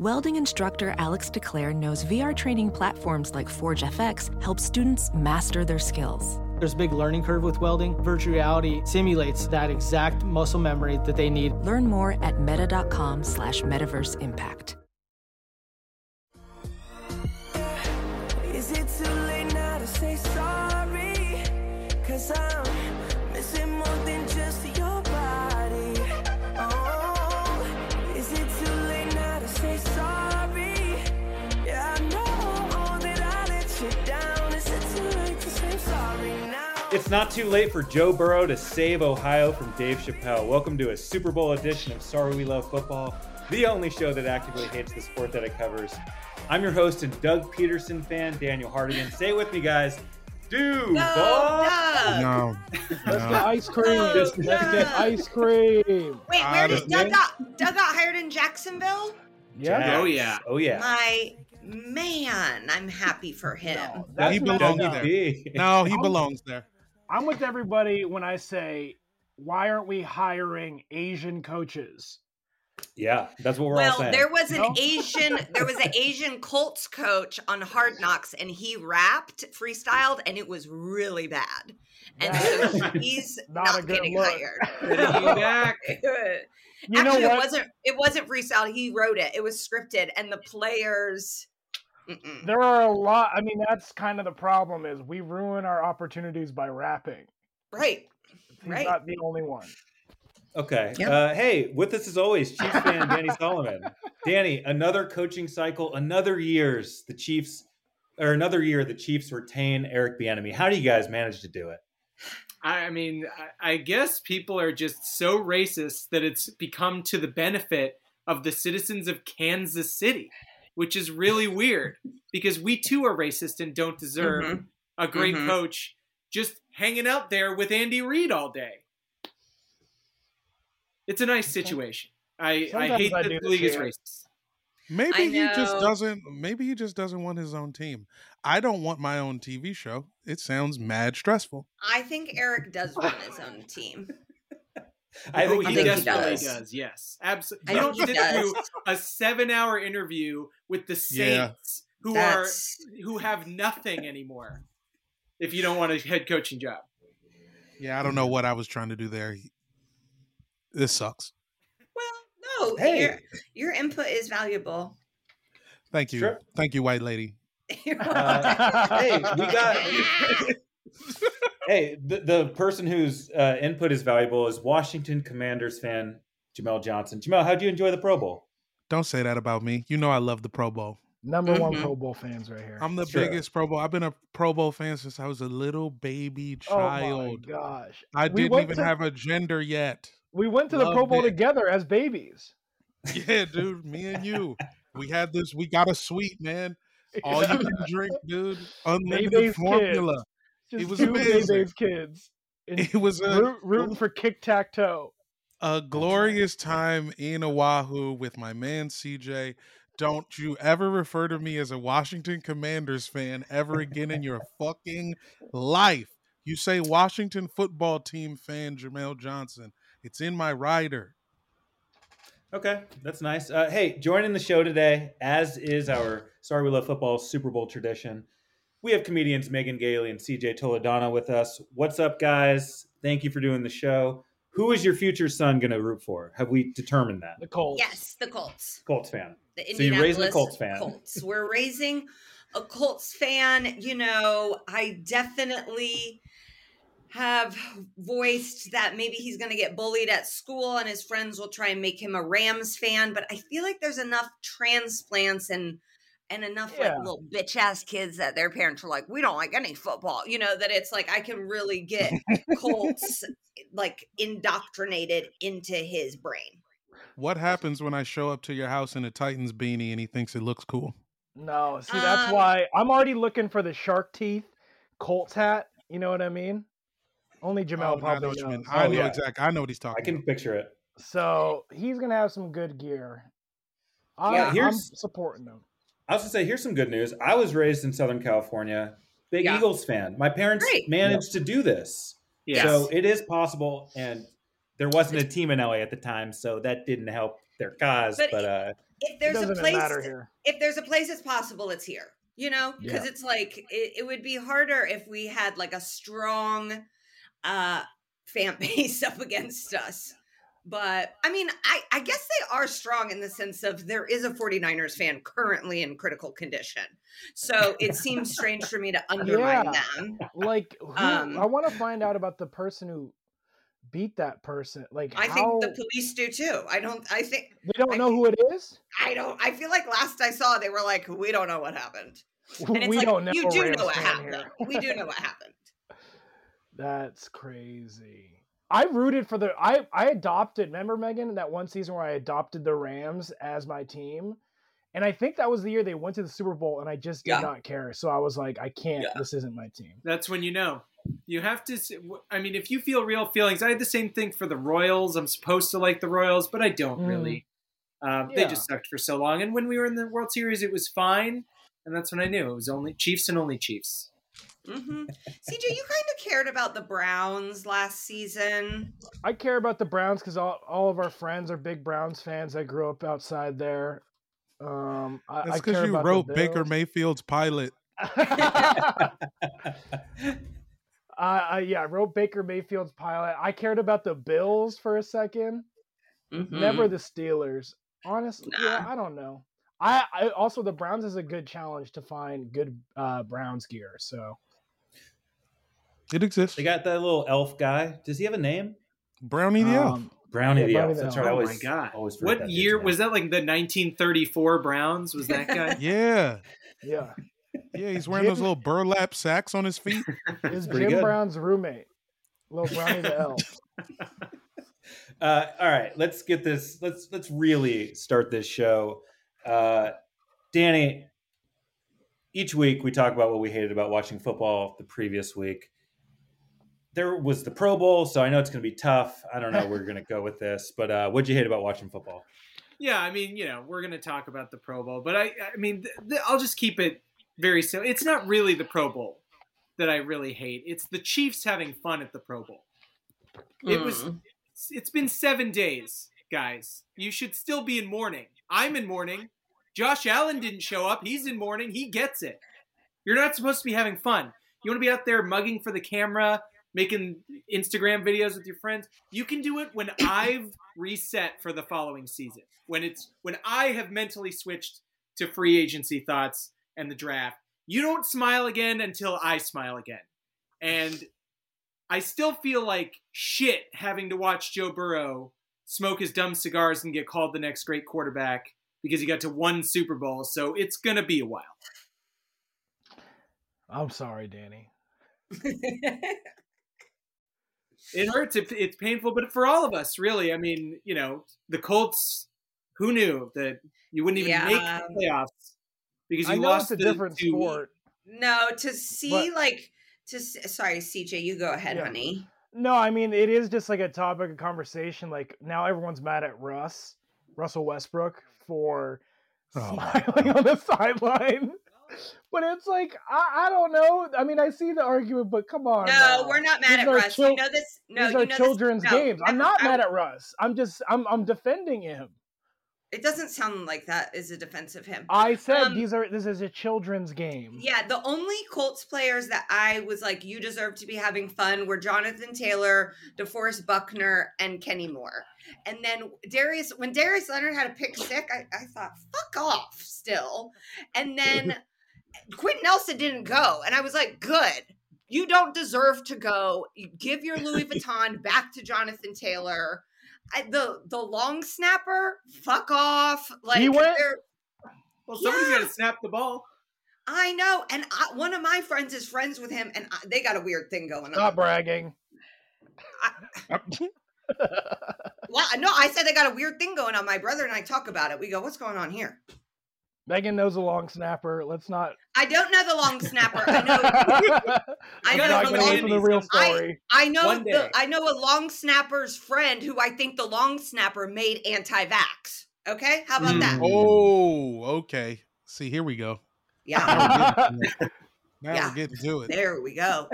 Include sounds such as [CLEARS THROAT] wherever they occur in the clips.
Welding instructor Alex DeClaire knows VR training platforms like Forge FX help students master their skills. There's a big learning curve with welding. Virtual reality simulates that exact muscle memory that they need. Learn more at meta.com slash metaverse impact. Is it too late now to say sorry? Cause I'm It's not too late for Joe Burrow to save Ohio from Dave Chappelle. Welcome to a Super Bowl edition of Sorry We Love Football, the only show that actively hates the sport that it covers. I'm your host and Doug Pederson fan, Daniel Hardigan. Say it with me, guys. Dude, No. Let's get ice cream. Just- Let's get ice cream. Wait, I where did Doug got Doug got hired in Jacksonville? Yeah. Jax. Oh, yeah. Oh, yeah. My man, I'm happy for him. No, he belongs there. No, he [LAUGHS] belongs there. I'm with everybody when I say, why aren't we hiring Asian coaches? Yeah, that's what we're all Well, saying. there was an No? Asian there was an [LAUGHS] Asian Colts coach on Hard Knocks and he rapped, freestyled, and it was really bad. And so [LAUGHS] he's Not not, a good getting look. hired. [LAUGHS] back. You know Actually, what? it wasn't it wasn't freestyle. He wrote it. It was scripted, and the players. Mm-mm. There are a lot. I mean, that's kind of the problem is we ruin our opportunities by rapping. Right. He's Right. not the only one. Okay. Yep. Uh, hey, with us as always, Chiefs fan [LAUGHS] Danny Solomon. Danny, another coaching cycle, another years the Chiefs, or another year the Chiefs retain Eric Bieniemy. How do you guys manage to do it? I mean, I I guess people are just so racist that it's become to the benefit of the citizens of Kansas City, which is really weird because we too are racist and don't deserve Mhm. a great Mhm. coach just hanging out there with Andy Reid all day. It's a nice situation. I, I hate I that the league is racist. Maybe he just doesn't. Maybe he just doesn't want his own team. I don't want my own TV show. It sounds mad stressful. I think Eric does want his own team. I think oh, he he does. definitely does. does. Yes, absolutely. You don't he sit does. through a seven-hour interview with the Yeah. Saints, who That's are who have nothing anymore. If you don't want a head coaching job, Yeah, I don't know what I was trying to do there. This sucks. well, no. Hey. Your, your input is valuable. Thank you. Sure. Thank you, white lady. [LAUGHS] You're Uh, hey, we got. [LAUGHS] hey, the, the person whose uh, input is valuable is Washington Commanders fan Jamel Johnson. Jamel, how'd you enjoy the Pro Bowl? Don't say that about me. You know I love the Pro Bowl. Number one Mhm. Pro Bowl fans right here. I'm the Sure. biggest Pro Bowl. I've been a Pro Bowl fan since I was a little baby child. oh my gosh. I We didn't even to- have a gender yet. We went to the Pro Bowl it. together as babies. [LAUGHS] Yeah, dude, me and you. We had this. We got a suite, man. [LAUGHS] All you can drink, dude. Unlimited Maybe's formula. Just was two amazing. Kids. It was a root, rooting for kick tack toe. a glorious time in Oahu with my man CJ. Don't you ever refer to me as a Washington Commanders fan ever again in your fucking life. You say Washington football team fan Jamel Johnson. It's in my rider. Okay, that's nice. Uh, hey, joining the show today, as is our Sorry We Love Football Super Bowl tradition, we have comedians Megan Gailey and CJ Toledano with us. What's up, guys? Thank you for doing the show. Who is your future son going to root for? Have we determined that? The Colts. yes, the Colts. Colts fan. The So you're raising a Indianapolis Colts fan. Colts. We're raising a Colts fan. You know, I definitely have voiced that maybe he's going to get bullied at school and his friends will try and make him a Rams fan, but I feel like there's enough transplants and and enough Yeah. like little bitch ass kids that their parents are like, we don't like any football, you know, that it's like I can really get Colts [LAUGHS] like indoctrinated into his brain. What happens when I show up to your house in a Titans beanie and he thinks it looks cool? No, see, that's Um, why I'm already looking for the shark teeth Colts hat. You know what I mean? Only Jamel Oh, I know probably what you mean. knows. I Oh, know yeah. exactly. I know what he's talking I can about. picture it. So he's gonna have some good gear. I, Yeah, I'm here's- supporting him. I was going to say, here's some good news. I was raised in Southern California, big Yeah. Eagles fan. My parents Great. managed to do this. yes. So it is possible, and there wasn't a team in LA at the time, so that didn't help their cause, But but, uh, if there's a place, if there's a place it's possible, it's here. You know, because Yeah. it's like it, it would be harder if we had like a strong uh fan [LAUGHS] base up against us. But I mean, I, I guess they are strong in the sense of there is a 49ers fan currently in critical condition. So it seems strange for me to [LAUGHS] undermine Yeah. them. Like, who, Um, I want to find out about the person who beat that person. Like, I how think the police do too. I don't I think they don't I know think- who it is. I don't I feel like last I saw they were like, we don't know what happened. [LAUGHS] And it's we like don't know. you do Rams know what happened. We do know [LAUGHS] what happened. That's crazy. I rooted for the I I adopted. Remember Megan that one season where I adopted the Rams as my team, and I think that was the year they went to the Super Bowl, and I just did Yeah. not care. So I was like, I can't. Yeah. This isn't my team. That's when you know. You have to. I mean, if you feel real feelings, I had the same thing for the Royals. I'm supposed to like the Royals, but I don't Mm. really. Um, They just sucked for so long, and when we were in the World Series, it was fine, and that's when I knew it was only Chiefs and only Chiefs. Hmm CJ, you kind of cared about the Browns last season. I care about the Browns because all, all of our friends are big Browns fans. I grew up outside there. Um, I, That's because you about wrote Baker Mayfield's pilot. [LAUGHS] Uh, uh, yeah, I wrote Baker Mayfield's pilot. I cared about the Bills for a 2nd Mm-hmm. Never the Steelers. Honestly, yeah, I don't know. I, I also the Browns is a good challenge to find good uh, Browns gear. So It exists. they got that little elf guy. Does he have a name? Brownie the elf. um, Brownie Yeah, the elf. That's right. Oh always, my god! Always What that year was that? Like the 1934 Browns? Was that guy? [LAUGHS] Yeah. yeah, Yeah, he's wearing those little burlap sacks on his feet. [LAUGHS] is Jim good. Brown's roommate, little Brownie the elf. [LAUGHS] Uh, all right, let's get this. Let's let's really start this show. Uh, Danny, each week we talk about what we hated about watching football the previous week. There was the Pro Bowl, so I know it's going to be tough. I don't know where we're going to go with this, but uh, what'd you hate about watching football? Yeah, I mean, you know, we're going to talk about the Pro Bowl, but I, I mean, th- th- I'll just keep it very simple. It's not really the Pro Bowl that I really hate. It's the Chiefs having fun at the Pro Bowl. It was. Mm. It's been seven days, guys. You should still be in mourning. I'm in mourning. Josh Allen didn't show up. He's in mourning. He gets it. You're not supposed to be having fun. You want to be out there mugging for the camera, making Instagram videos with your friends. You can do it when I've reset for the following season. When it's when I have mentally switched to free agency thoughts and the draft. You don't smile again until I smile again. And I still feel like shit having to watch Joe Burrow smoke his dumb cigars and get called the next great quarterback because he got to one Super Bowl. So it's going to be a while. I'm sorry, Danny. [LAUGHS] It hurts. It, it's painful, but for all of us, really. I mean, you know, the Colts, who knew that you wouldn't even Yeah. make the playoffs because you I know lost it's a to- different to- sport. no, to see But- like to sorry, CJ, you go ahead, Yeah. honey. No, I mean it is just like a topic of conversation. Like now everyone's mad at Russ, Russell Westbrook, for Oh. smiling [LAUGHS] on the sideline. But it's like I, I don't know. I mean, I see the argument, but come on. No, we're not mad These at Russ. chil- you know this. No, These you are know children's this, no, games. I'm not I- mad at Russ. I'm just I'm I'm defending him. It doesn't sound like that is a defense of him. I said Um, these are this is a children's game. Yeah, the only Colts players that I was like, you deserve to be having fun were Jonathan Taylor, DeForest Buckner, and Kenny Moore. And then Darius, when Darius Leonard had a pick six, I, I thought, fuck off still. And then [LAUGHS] Quenton Nelson didn't go. And I was like, good. You don't deserve to go. You give your Louis [LAUGHS] Vuitton back to Jonathan Taylor. I, the the long snapper, fuck off. Like He went- Well, somebody's Yeah. got to snap the ball. I know, and I, one of my friends is friends with him, and I, they got a weird thing going on. Not bragging. [LAUGHS] Well, no, I said they got a weird thing going on. My brother and I talk about it. We go, "What's going on here?" Megan knows a long snapper. Let's not. I don't know the long snapper. I know. [LAUGHS] I Let's know not the get long. from the real I- story. I know the. I know a long snapper's friend who I think the long snapper made anti-vax. Okay, how about that? Mm. Oh, okay. See, here we go. Yeah, Now, we're, getting, [LAUGHS] now Yeah. we're getting to it. there we go.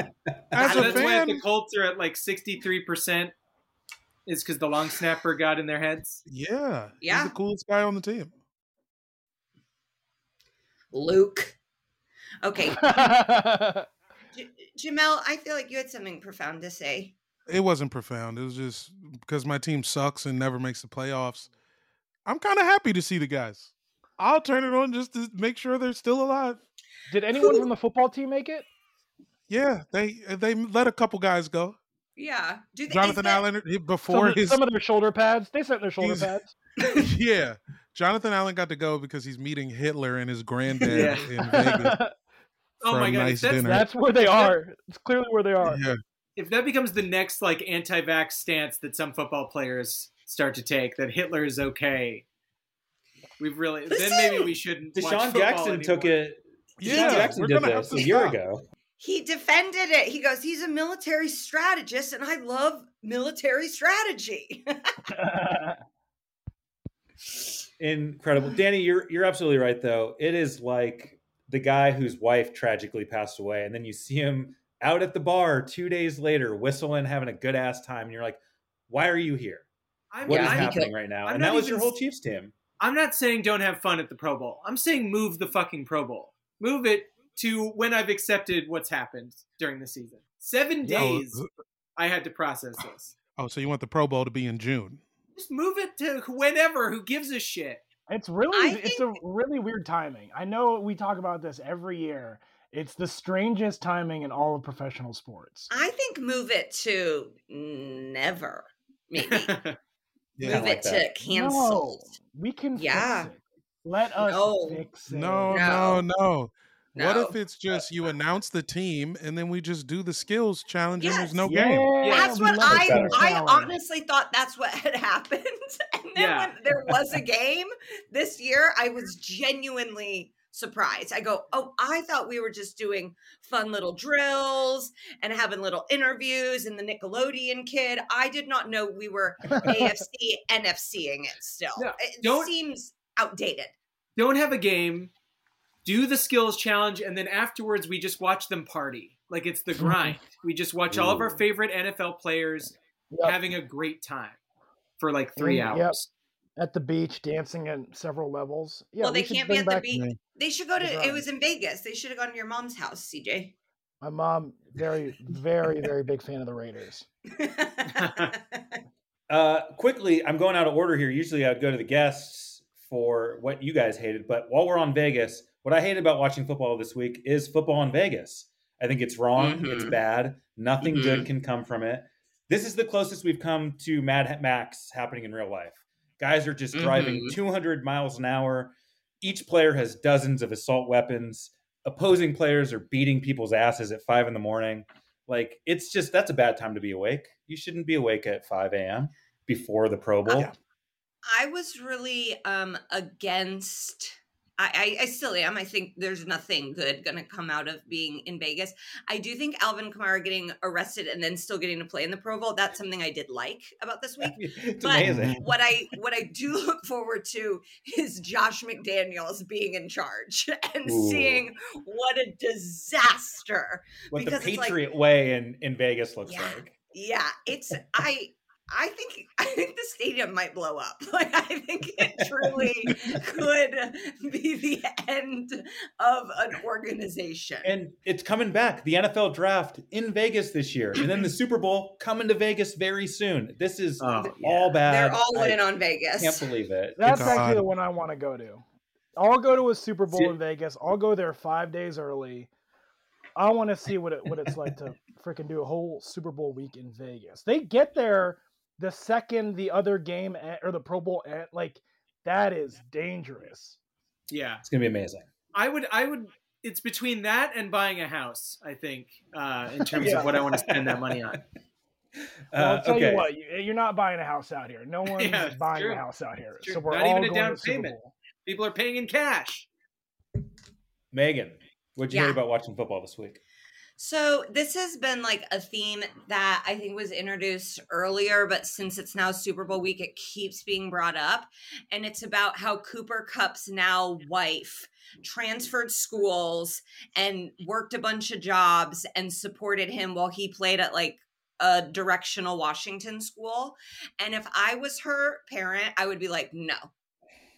As So a that's why the Colts are at like 63%, is because the long snapper got in their heads. Yeah, Yeah. he's the coolest guy on the team. Luke. Okay, [LAUGHS] J- Jamel, I feel like you had something profound to say. It wasn't profound. It was just because my team sucks and never makes the playoffs. I'm kind of happy to see the guys. I'll turn it on just to make sure they're still alive. Did anyone from the football team make it? Yeah, they they let a couple guys go. Yeah. Do they, Jonathan that- Allen he- Some before of, his some of their shoulder pads. They sent their shoulder pads. [LAUGHS] yeah, Jonathan Allen got to go because he's meeting Hitler and his [LAUGHS] granddad Yeah. in Vegas [LAUGHS] Oh for my a god, nice that's, dinner. That's where they are. It's clearly where they are. Yeah, if that becomes the next like anti-vax stance that some football players start to take, that Hitler is okay. We've really then maybe we shouldn't. watch DeSean football Jackson took it. Yeah, Jackson did this a year ago. He defended it. He goes, he's a military strategist, and I love military strategy. [LAUGHS] Incredible, Danny. You're you're absolutely right. Though it is like the guy whose wife tragically passed away, and then you see him out at the bar two days later, whistling, having a good ass time, and you're like, "Why are you here? I'm, What is Yeah, I'm, happening right now?" I'm and that was your whole Chiefs team. I'm not saying don't have fun at the Pro Bowl. I'm saying move the fucking Pro Bowl. Move it to when I've accepted what's happened during the season. Seven Yeah, well, days I had to process this. Oh, so you want the Pro Bowl to be in June? Just move it to whenever. Who gives a shit? It's really I it's a really weird timing. I know we talk about this every year. It's the strangest timing in all of professional sports. I think move it to never, maybe. [LAUGHS] Yeah, move like it that. to canceled. No, we can Yeah. fix it. Let us No. fix it. No, No. no, no. What if it's uh, just you announce the team and then we just do the skills challenge and there's no Yeah, game? That's what love a I skills I honestly thought that's what [LAUGHS] had happened. And then Yeah. when there was a [LAUGHS] game this year, I was genuinely surprised. I go, "Oh, I thought we were just doing fun little drills and having little interviews and the Nickelodeon kid. I did not know we were AFC [LAUGHS] NFCing it still. No, it don't- seems outdated. Don't have a game. Do the skills challenge, and then afterwards we just watch them party. Like it's the grind. [LAUGHS] we just watch all of our favorite NFL players Yep. having a great time for like three Mm, hours. yep. At the beach, dancing at several levels. Yeah, well, they should can't be at the back- beach. They should go to. the It was in Vegas. They should have gone to your mom's house, CJ. My mom, very, very, very big fan of the Raiders. [LAUGHS] [LAUGHS] Uh, quickly, I'm going out of order here. Usually, I'd go to the guests for what you guys hated, but while we're on Vegas, what I hate about watching football this week is football in Vegas. I think it's wrong. It's Mhm. bad. Nothing Mhm. good can come from it. This is the closest we've come to Mad Max happening in real life. Guys are just driving Mhm. 200 miles an hour. Each player has dozens of assault weapons. Opposing players are beating people's asses at five in the morning. Like it's just that's a bad time to be awake. You shouldn't be awake at 5 a.m. before the Pro Bowl. Yeah. I was really um against I, I, I still am. I think there's nothing good going to come out of being in Vegas. I do think Alvin Kamara getting arrested and then still getting to play in the Pro Bowl. That's something I did like about this week. [LAUGHS] it's But amazing. what I what I do look forward to is Josh McDaniels being in charge [LAUGHS] and Ooh. seeing what a disaster. What the it's like- Patriot way in, in Vegas looks Yeah. like. Yeah, it's I I think I think the stadium might blow up. [LAUGHS] Like I think it truly could be the end of an organization. And it's coming back. The NFL draft in Vegas this year. And then the [CLEARS THROAT] Super Bowl coming to Vegas very soon. This is Oh, all bad. They're all I in on Vegas. can't believe it. That's God. actually the one I want to go to. I'll go to a Super Bowl See- in Vegas. I'll go there five days early. I want to see what it what it's like to freaking do a whole Super Bowl week in Vegas. They get there the second the other game or the Pro Bowl like that is dangerous. Yeah. It's gonna be amazing. I would I would it's between that and buying a house, I think, uh, in terms Yeah. of what I want to spend that money on. [LAUGHS] Well, Uh, I'll tell okay. you what, you, you're not buying a house out here. No [LAUGHS] one's Yeah, buying true. a house out here. So we're Not all even a going down payment. People are paying in cash. Megan, what'd you Yeah. hate about watching football this week? So this has been like a theme that I think was introduced earlier, but since it's now Super Bowl week, it keeps being brought up. And it's about how Cooper Kupp's now wife transferred schools and worked a bunch of jobs and supported him while he played at like a directional Washington school. And if I was her parent, I would be like, no,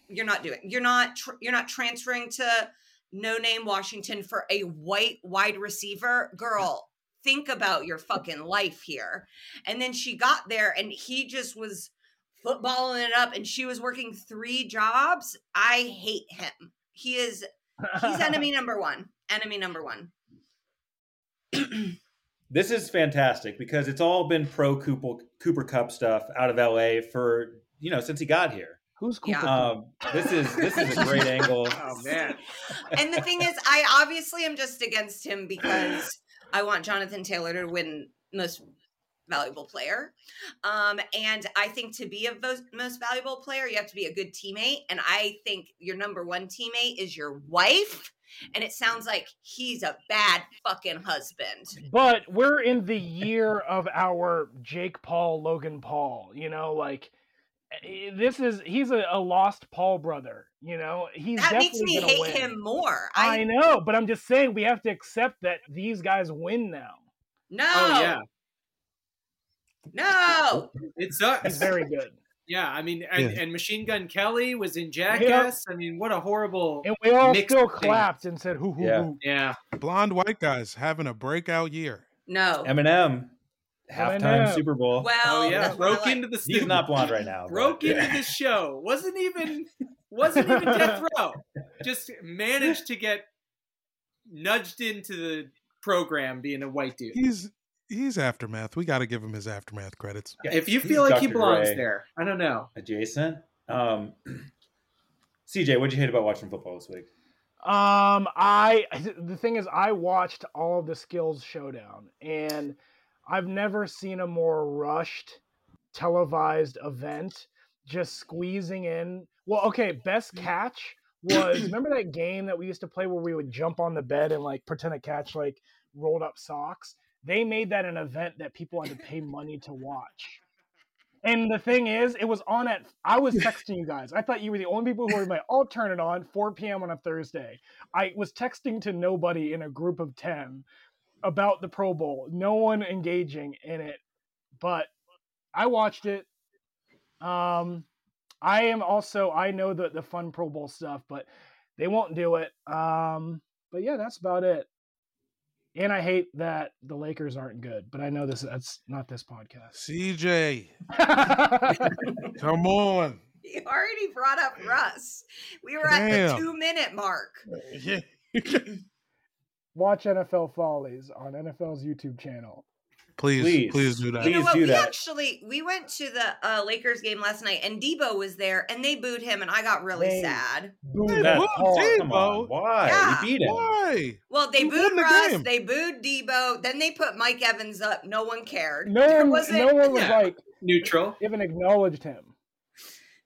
you're not doing. You're not. Tr- you're not transferring to no name Washington for a white wide receiver, girl. Think about your fucking life here. And then she got there, and he just was footballing it up, and she was working three jobs. I hate him. He is. He's [LAUGHS] enemy number one. Enemy number one. [CLEARS THROAT] This is fantastic because it's all been pro Cooper, Cooper Kupp stuff out of LA for you know since he got here. Who's Yeah. Um, this is this is a great angle. [LAUGHS] Oh man. and the thing is, I obviously am just against him because I want Jonathan Taylor to win most valuable player. Um, and I think to be a vo- most valuable player, you have to be a good teammate. And I think your number one teammate is your wife. And it sounds like he's a bad fucking husband. But we're in the year of our Jake Paul, Logan Paul. You know, like Eh, this is he's a, a lost Paul brother. You know, he's That makes definitely me hate win. him more. I, I, know, but I'm just saying we have to accept that these guys win now. no, Oh yeah. no. It sucks. He's very good, [LAUGHS] Yeah, I mean, and, Yeah. and Machine Gun Kelly was in Jackass. I mean, what a horrible. and we all Mixed still things. clapped and said, "Hoo hoo Yeah. hoo." Yeah, Blonde white guys having a breakout year. No. Eminem, halftime Eminem. Super Bowl. Well, oh yeah, that's what I broke like. into the He's not blonde right now. broke but- into the show. Wasn't even [LAUGHS] wasn't even death row. Just managed to get nudged into the program being a white dude. He's he's aftermath. We got to give him his aftermath credits. Yeah, If you he's feel like he belongs Dre there, I don't know. adjacent. Um, [CLEARS THROAT] CJ, what'd you hate about watching football this week? Um, I the thing is, I watched all of the skills showdown, and I've never seen a more rushed, televised event. Just squeezing in. Well, okay, best mm. catch [CLEARS THROAT] was remember that game that we used to play where we would jump on the bed and like pretend to catch like rolled up socks. They made that an event that people had to pay money to watch. And the thing is, it was on at. I was texting you guys. I thought you were the only people who were like, "I'll turn it on 4 p.m. on a Thursday." I was texting to nobody in a group of ten about the Pro Bowl. No one engaging in it, but I watched it. Um, I am also. I know the the fun Pro Bowl stuff, but they won't do it. Um, but yeah, that's about it. And I hate that the Lakers aren't good, but I know this. That's not this podcast. CJ, [LAUGHS] come on. You already brought up Russ. We were at the two minute mark. [LAUGHS] Yeah. Watch NFL Follies on NFL's YouTube channel. Please, Please. please, do that. You know what? do we that. actually we went to the uh, Lakers game last night, and Deebo was there, and they booed him, and I got really They- sad. Booed Hey, them whoa, hard. Come why? Yeah. He beat him. Why? Well, they Who booed won the Russ, game? they booed Deebo, then they put Mike Evans up. No one cared. No There one, wasn't- no one was yeah. like Neutral. even acknowledged him.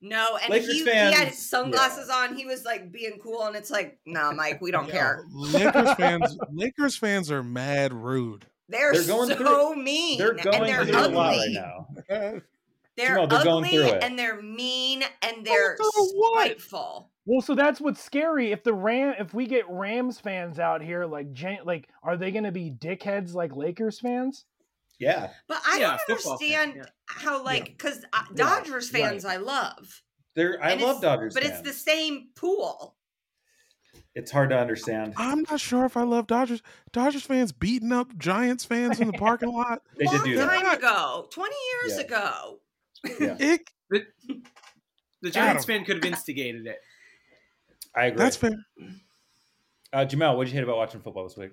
No, and Lakers he, he had fans- sunglasses on. He was like being cool, and it's like, nah, Mike, we don't care. Lakers [LAUGHS] fans, Lakers fans are mad rude. They're, They're going so through mean. They're going and they're through ugly. a lot right now. [LAUGHS] They're Jamal, they're going ugly through it. and they're mean and they're through what? spiteful. Well, so that's what's scary. If the Ram, if we get Rams fans out here, like, gen- like, are they going to be dickheads like Lakers fans? Yeah, But I Yeah, don't football fan, understand yeah. How, like, because Yeah, Dodgers right. fans I love. they're. I And love Dodgers, but fans. it's the same pool. It's hard to understand. I'm not sure if I love Dodgers. Dodgers fans beating up Giants fans in the parking lot. [LAUGHS] They did Long do that. time ago, twenty years Yeah. ago. Yeah, [LAUGHS] It, The Giants fan could have instigated it. I agree. that's fair. Uh, Jamel, what did you hate about watching football this week?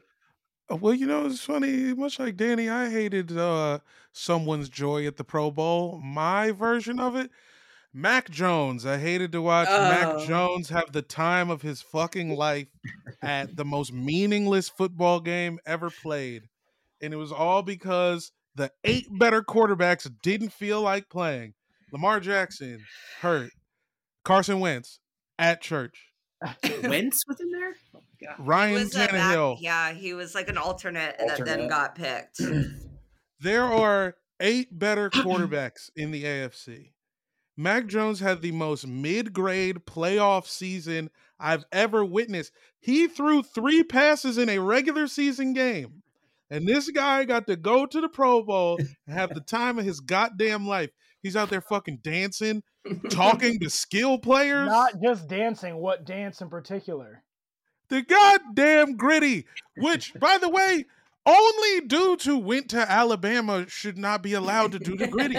Uh, Well, you know, it's funny. Much like Danny, I hated uh, someone's joy at the Pro Bowl. My version of it, Mac Jones. I hated to watch Oh. Mac Jones have the time of his fucking life at the most meaningless football game ever played, and it was all because the eight better quarterbacks didn't feel like playing. Lamar Jackson hurt. Carson Wentz at church. [LAUGHS] Wentz was in there. God. Ryan was a back- Tannehill. yeah, he was like an alternate, that then got picked. [CLEARS THROAT] There are eight better quarterbacks in the AFC. Mac Jones had the most mid grade playoff season I've ever witnessed. He threw three passes in a regular season game. And this guy got to go to the Pro Bowl and have the time of his goddamn life. He's out there fucking dancing, talking to [LAUGHS] skill players. Not just dancing. What dance in particular? The goddamn griddy, which, by the way, only dudes who went to Alabama should not be allowed to do the griddy.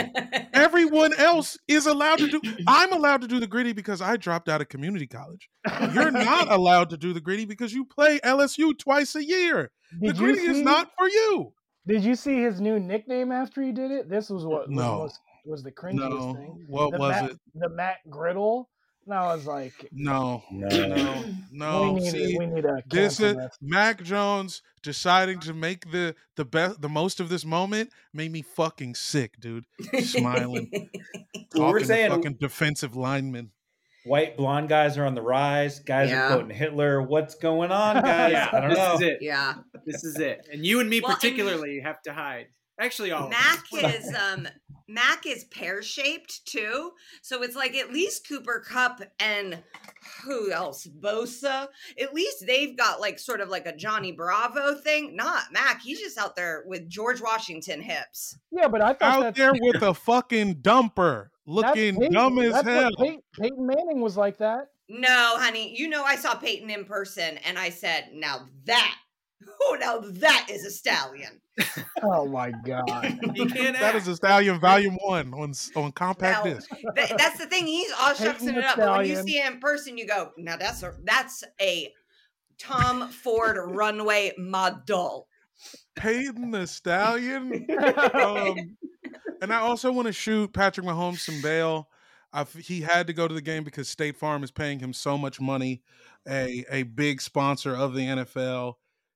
Everyone else is allowed to do. I'm allowed to do the griddy because I dropped out of community college. You're not [LAUGHS] allowed to do the griddy because you play LSU twice a year. The Did you griddy is not for you. Did you see his new nickname after he did it? This was what No. was, was the cringiest No, thing. what the was Matt, it? The Matt Griddle. And I was like, No, No. no, [CLEARS THROAT] no. we need See, we need a this is this. Mac Jones deciding to make the the best the most of this moment made me fucking sick, dude. Smiling, [LAUGHS] Well, we're talking to saying fucking defensive linemen. white blonde guys are on the rise. Guys Yeah. are quoting Hitler. What's going on, [LAUGHS] guys? Yeah, I don't this know. is it. yeah. This is it. And you and me Well, and- particularly have to hide. Actually, all of us. Mac is um Mac is pear shaped too, so it's like at least Cooper Kupp and who else Bosa. At least they've got like sort of like a Johnny Bravo thing. Not Mac. He's just out there with George Washington hips. Yeah, but I thought Out that's, there with a fucking dumper, looking Peyton- dumb as that's hell. Peyton, Peyton Manning was like that. No, honey, you know I saw Peyton in person, and I said, "Now that, oh, now that is a stallion." Oh my god. [LAUGHS] He can't That act. is a Stallion Volume One on on compact Now, disc. Th- that's the thing. He's all Peyton shucking it up, but when you see him in person, you go, "Now that's a that's a Tom Ford runway model." Peyton the Stallion. [LAUGHS] um, and I also want to shoot Patrick Mahomes some bail. I've, he had to go to the game because State Farm is paying him so much money, a a big sponsor of the NFL.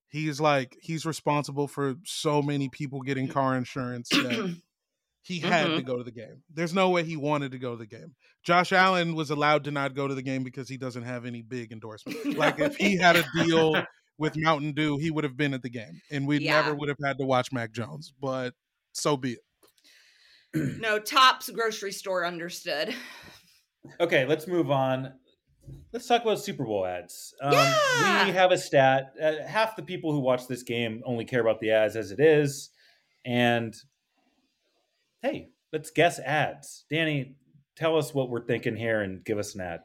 He's like he's responsible for so many people getting mm. car insurance that [CLEARS THROAT] he had to mm-hmm. go to the game. There's no way he wanted to go to the game. Josh Allen was allowed to not go to the game because he doesn't have any big endorsement. [LAUGHS] Like if he had a deal [LAUGHS] with Mountain Dew, he would have been at the game, and we Yeah. never would have had to watch Mac Jones. But so be it. no, Tops grocery store understood. Okay, let's move on. Let's talk about Super Bowl ads. Um, Yeah. We have a stat. Uh, half the people who watch this game only care about the ads as it is. And hey, let's guess ads. Danny, tell us what we're thinking here and give us an ad.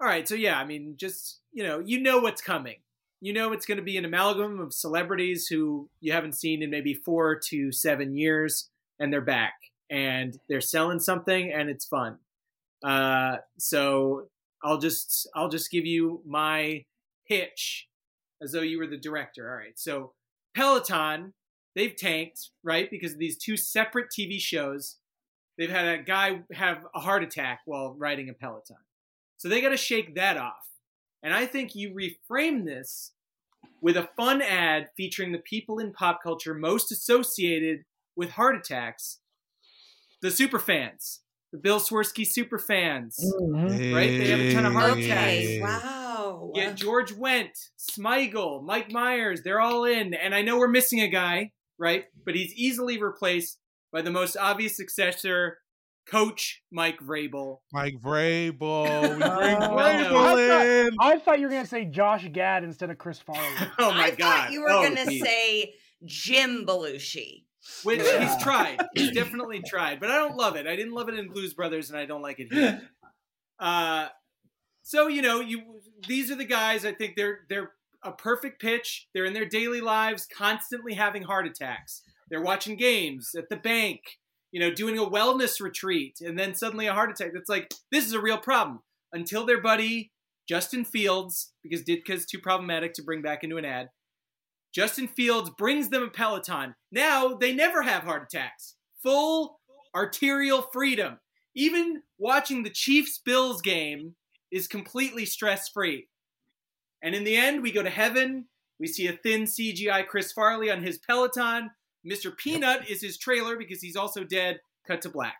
All right, so yeah, I mean, just you know, you know what's coming. You know it's going to be an amalgam of celebrities who you haven't seen in maybe four to seven years, and they're back and they're selling something, and it's fun. Uh, so I'll just I'll just give you my pitch as though you were the director. All right, so Peloton, they've tanked right because of these two separate TV shows. They've had a guy have a heart attack while riding a Peloton. So they got to shake that off. And I think you reframe this with a fun ad featuring the people in pop culture most associated with heart attacks the super fans, the Bill Swerski super fans. Mhm. Right? They have a ton of heart Okay, attacks. wow. Yeah, George Wendt, Smigel, Mike Myers, they're all in. And I know we're missing a guy, right? But he's easily replaced by the most obvious successor, Coach Mike Vrabel. Mike Vrabel, we bring Uh, Well, Vrabel in. I thought you were gonna say Josh Gad instead of Chris Farley. [LAUGHS] Oh my I God. thought you were Oh, gonna geez. say Jim Belushi. Which Yeah. he's tried. He's [CLEARS THROAT] definitely tried, but I don't love it. I didn't love it in Blues Brothers, and I don't like it here. [CLEARS THROAT] Uh, so you know, you these are the guys. I think they're they're a perfect pitch. They're in their daily lives, constantly having heart attacks. They're watching games at the bank. You know, doing a wellness retreat, and then suddenly a heart attack. That's like this is a real problem. Until their buddy Justin Fields, because Ditka's too problematic to bring back into an ad. Justin Fields brings them a Peloton. Now they never have heart attacks. Full arterial freedom. Even watching the Chiefs Bills game is completely stress free. And in the end, we go to heaven. We see a thin CGI Chris Farley on his Peloton. Mr. Peanut is his trailer because he's also dead. Cut to black.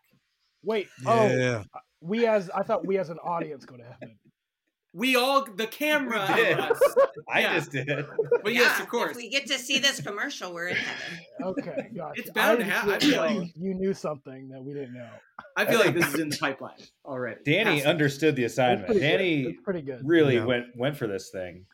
Wait, oh, Yeah, we as I thought we as an audience go to heaven. We all, the camera, did. us. [LAUGHS] I Yeah. just did. But yes, of course. If we get to see this commercial, we're in heaven. [LAUGHS] Okay, gotcha. It's bound to I hap- I feel feel like like- you knew something that we didn't know. I feel like this is in the [LAUGHS] pipeline already. Danny Has understood the assignment. pretty. Danny It's pretty good. really Yeah. went went for this thing.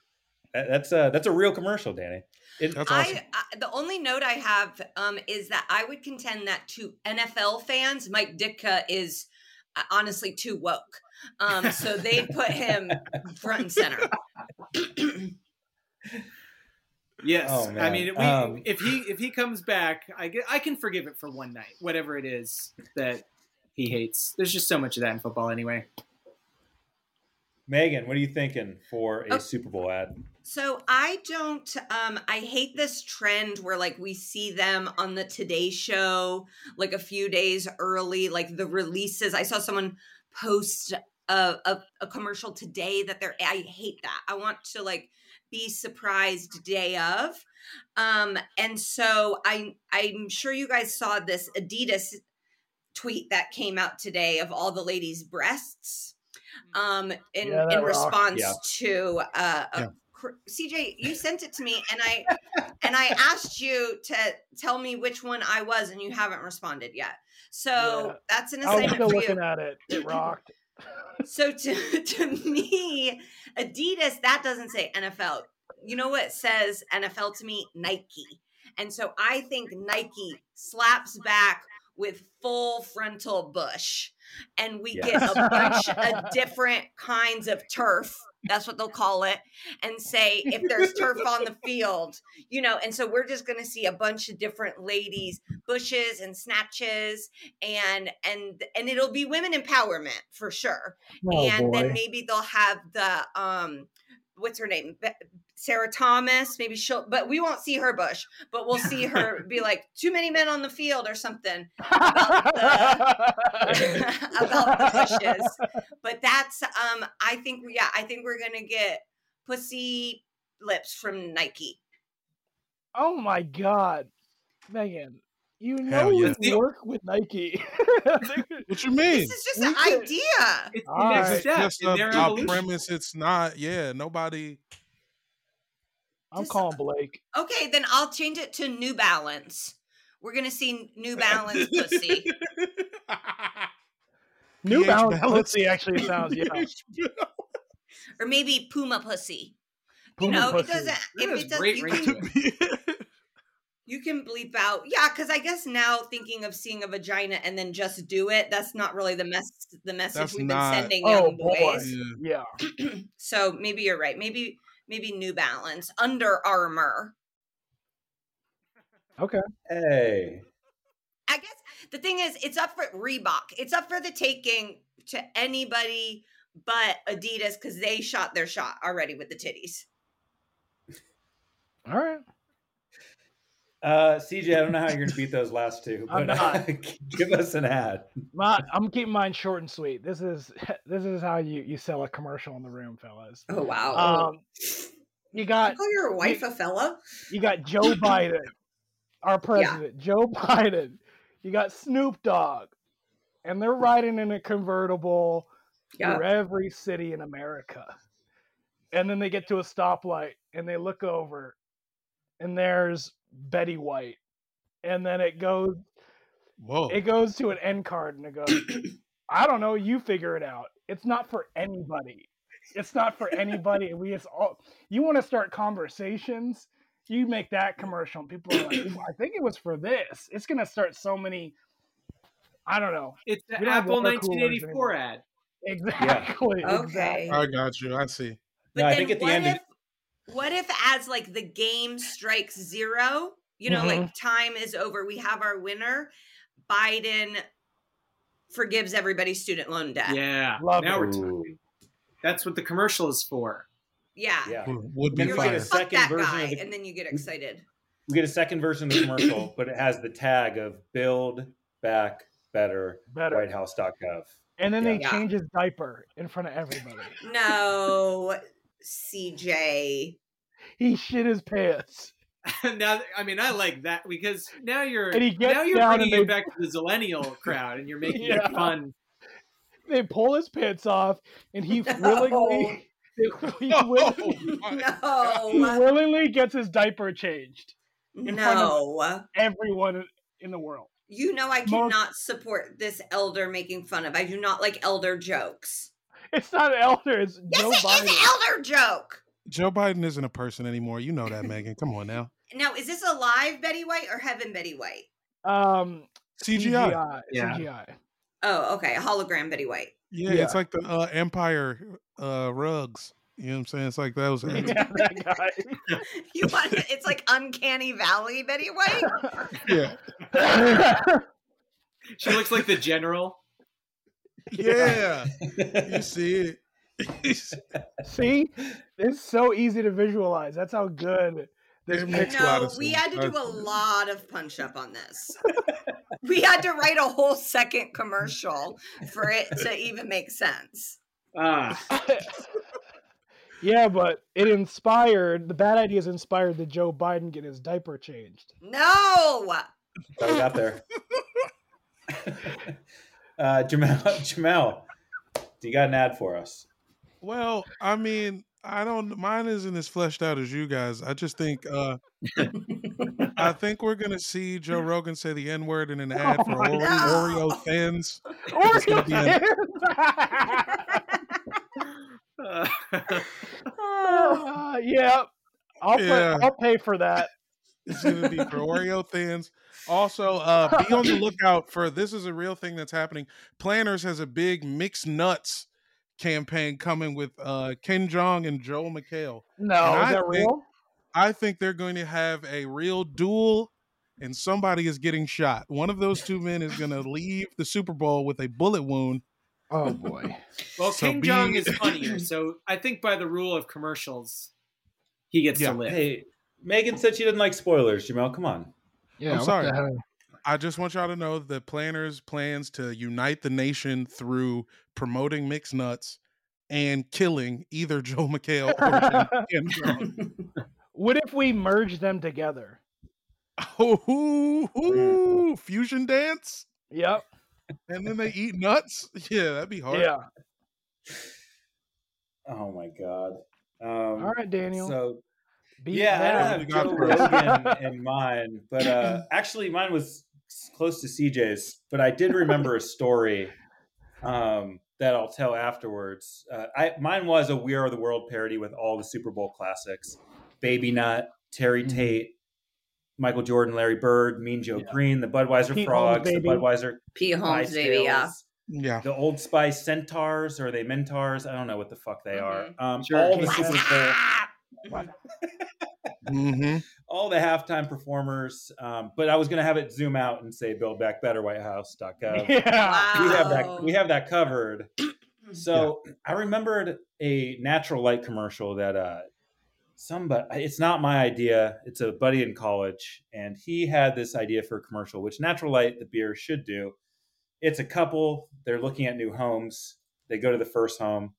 That- That's a that's a real commercial, Danny. It, That's awesome. I, I the only note I have um, is that I would contend that to NFL fans, Mike Ditka is uh, honestly too woke. Um, so they put him front and center. Yes, Oh, I mean, we, Um, if he if he comes back, I get, I can forgive it for one night, whatever it is that he hates. There's just so much of that in football, anyway. Megan, what are you thinking for a Oh. Super Bowl ad? So I don't um I hate this trend where like we see them on the Today show like a few days early like the releases. I saw someone post a a, a commercial today that they're I hate that. I want to like be surprised day of. Um and so I I'm sure you guys saw this Adidas tweet that came out today of all the ladies' breasts um in Yeah, in response Yeah. to uh a Yeah. CJ you [LAUGHS] sent it to me and I and I asked you to tell me which one I was and you haven't responded yet. So Yeah. that's an I was assignment still for looking you. at it. It rocked. So [LAUGHS] to to me Adidas that doesn't say NFL. You know what says NFL to me? Nike. And so I think Nike slaps back with full frontal bush and we get a bunch of [LAUGHS] different kinds of turf that's what they'll call it and say if there's turf on the field you know and so we're just going to see a bunch of different ladies bushes and snatches and and and it'll be women empowerment for sure Oh and boy. then maybe they'll have the um what's her name Be- sarah thomas maybe she'll but we won't see her bush but we'll see her be [LAUGHS] like too many men on the field or something [LAUGHS] about the bushes. But that's um I think yeah, I think we're gonna get pussy lips from Nike. oh my god, Megan, you know Hell yeah. you work with Nike. [LAUGHS] What you mean? This is just we an could- idea. It's the All next right. Step just in a, their a premise. It's not. Yeah, nobody. I'm Just- uh, calling Blake. Okay, then I'll change it to New Balance. We're gonna see New [LAUGHS] Balance pussy. New Balance Balance. pussy actually sounds yeah. [LAUGHS] Or maybe Puma pussy. Puma you know, pussy. it doesn't uh, That if it does great you can, [LAUGHS] you can bleep out yeah, because I guess now thinking of seeing a vagina and then just do it, that's not really the mess the message That's we've not- been sending Oh, young boy. boys. Yeah. Yeah. [CLEARS THROAT] so maybe you're right. Maybe maybe New Balance, Under Armour. Okay. Hey, I guess the thing is, it's up for Reebok. It's up for the taking to anybody but Adidas because they shot their shot already with the titties. All right. Uh, CJ, I don't know how you're gonna beat those last two, but not. [LAUGHS] give us an ad. My, I'm keeping mine short and sweet. This is [LAUGHS] this is how you you sell a commercial in the room, fellas. Oh wow! Um, you got call your wife a fella? you got Joe [LAUGHS] Biden, our president, Joe Biden. You got Snoop Dogg, and they're riding in a convertible Yeah. through every city in America. And then they get to a stoplight and they look over, and there's Betty White, and then it goes Whoa. it goes to an end card and it goes, [CLEARS THROAT] I don't know, you figure it out. It's not for anybody. It's not for anybody. [LAUGHS] We just all you want to start conversations, you make that commercial and people are like, "Ooh, I think it was for this. It's gonna start so many I don't know. It's the We don't have Apple 1984 ad. Exactly. Okay. Exactly. I got you. I see. But No, I think at the what end of- if what if as like the game strikes zero, you know, Mm-hmm. like time is over, we have our winner, Biden forgives everybody's student loan debt. Yeah. Love now it. we're talking. That's what the commercial is for. Yeah. Yeah, Would be You're get like, a fire. fuck second that version guy, of the- and then you get excited. we get a second version of the commercial, but it has the tag of "Build Back Better." Better. WhiteHouse.gov. And then they Yeah. change his diaper in front of everybody. No, CJ. he shit his pants. [LAUGHS] now, I mean, I like that because now you're And he gets now you're down bringing and it back to the Zillennial [LAUGHS] crowd, and you're making Yeah. it fun. They pull his pants off and he [LAUGHS] No. willingly he, Oh, will- my he No, willingly gets his diaper changed. in front of- Everyone in the world. You know I More- cannot support this elder making fun of. I do not like elder jokes. It's not Elder. It's Yes, Joe it Biden. is elder joke. Joe Biden isn't a person anymore. You know that, [LAUGHS] Megan. Come on now. Now, is this a live Betty White or Heaven Betty White? Um, CGI. CGI. Yeah. CGI. Oh, okay, a hologram Betty White. Yeah, Yeah. it's like the uh, Empire uh, rugs. You know what I'm saying? It's like those. [LAUGHS] yeah, that guy. [LAUGHS] You want it's like Uncanny Valley Betty White. yeah, She looks like the general. Yeah. You [LAUGHS] see it. See, it's so easy to visualize. That's how good this It makes picture. lot No, of we had to do a lot of punch up on this. we had to write a whole second commercial for it to even make sense. Ah, [LAUGHS] yeah, but it inspired the bad ideas inspired the Joe Biden get his diaper changed. No. How we got there. [LAUGHS] uh, Jamel, [LAUGHS] Jamel, do you got an ad for us? Well, I mean, I don't. Mine isn't as fleshed out as you guys. I just think. uh [LAUGHS] I think we're gonna see Joe Rogan say the N word in an ad for my Oreo, God. Oreo thins. It's gonna be an- Uh, [LAUGHS] Uh, yeah, I'll Yeah. pay, I'll pay for that. It's gonna be for Oreo [LAUGHS] thins. Also, uh, be on the lookout for this is a real thing that's happening. Planters has a big mixed nuts campaign coming with uh, Ken Jeong and Joel McHale. No, And is I that think- real? I think they're going to have a real duel, and somebody is getting shot. One of those two men is going to leave the Super Bowl with a bullet wound. Oh boy. [LAUGHS] well, So Ken Jeong is funnier, so I think by the rule of commercials, he gets Yeah. to live. Hey, Megan said she didn't like spoilers. Jamel, come on. Yeah, I'm sorry. I just want y'all to know that Planters plans to unite the nation through promoting mixed nuts and killing either [LAUGHS] Joe McHale or [LAUGHS] Ken Jeong. What if we merge them together? Oh, [LAUGHS] ooh, ooh, fusion dance, Yep. and then they eat nuts. Yeah, that'd be hard. Yeah. Oh my god. Um, All right, Daniel. So Beat yeah, that. I don't have Joe this. Rogan in mine, but uh, [LAUGHS] actually mine was close to CJ's. But I did remember a story um, that I'll tell afterwards. Uh, I mine was a We Are the World parody with all the Super Bowl classics: Baby Nut, Terry Mm-hmm. Tate, Michael Jordan, Larry Bird, Mean Joe Yeah. Green, the Budweiser Pete Holmes, Frogs, the. Budweiser P. Holmes, baby, yeah. Yeah. the Old Spice Centaurs, or are they Mentars? I don't know what the fuck they are. Um, Sure. all the Super Bowl [LAUGHS] [LAUGHS] hmm all the halftime performers. Um, but I was going to have it zoom out and say "Build Back Better White House.gov. [LAUGHS] Yeah. We have that. We have that covered. [CLEARS THROAT] So I remembered a natural light commercial that uh, somebody. It's not my idea. It's a buddy in college, and he had this idea for a commercial, which Natural Light, the beer, should do. It's a couple. They're looking at new homes. They go to the first home.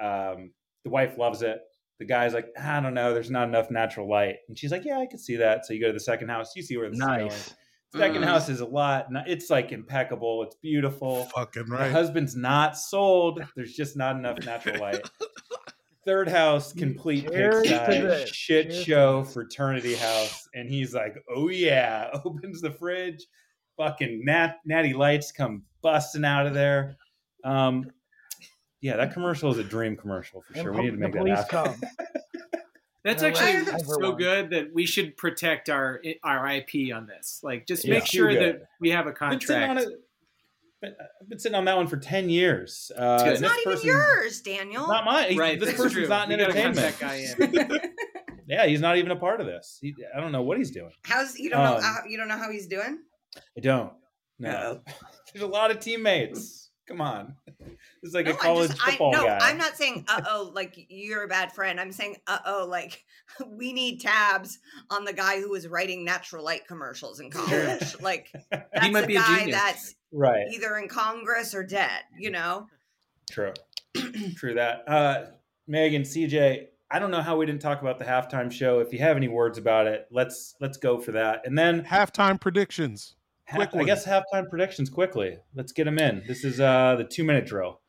Um, the wife loves it. The guy's like, I don't know, there's not enough natural light. And she's like, Yeah, I could see that. So you go to the second house, you see where this is going. Nice. Second Mm. house is a lot. It's like impeccable. It's beautiful. Fucking The right. husband's not sold. There's just not enough natural light. [LAUGHS] Third house, complete pigsty, shit Cheers show, fraternity house. And he's like, oh yeah, [LAUGHS] opens the fridge. Fucking nat- natty lights come busting out of there. Um, yeah, that commercial is a dream commercial for sure. po- We need to make that happen. come. [LAUGHS] That's Yeah, actually right. so Everyone. good that we should protect our our IP on this. Like, just Yeah. make sure that we have a Been sitting on contract. been- I've been sitting on that one for 10 years. Uh, It's not even person- yours, Daniel. Not mine. Right, This that's person's true. not in We gotta cut entertainment. that guy in. [LAUGHS] yeah, he's not even a part of this. He, I don't know what he's doing. How's you don't know Um, how, you don't know how he's doing? I don't. No. [LAUGHS] There's a lot of teammates. Come on. [LAUGHS] It's like No, a college I'm just, football I, no, guy. I'm not saying uh oh like you're a bad friend. I'm saying uh oh like [LAUGHS] we need tabs on the guy who was writing natural light commercials in college. like [LAUGHS] that's might the be a guy genius. that's Right. either in Congress or dead. You know. True. [CLEARS THROAT] True that. Uh, Megan, CJ, I don't know how we didn't talk about the halftime show. If you have any words about it, let's let's go for that. And then Halftime predictions. Ha- I guess halftime predictions quickly. Let's get them in. This is uh, the two minute drill.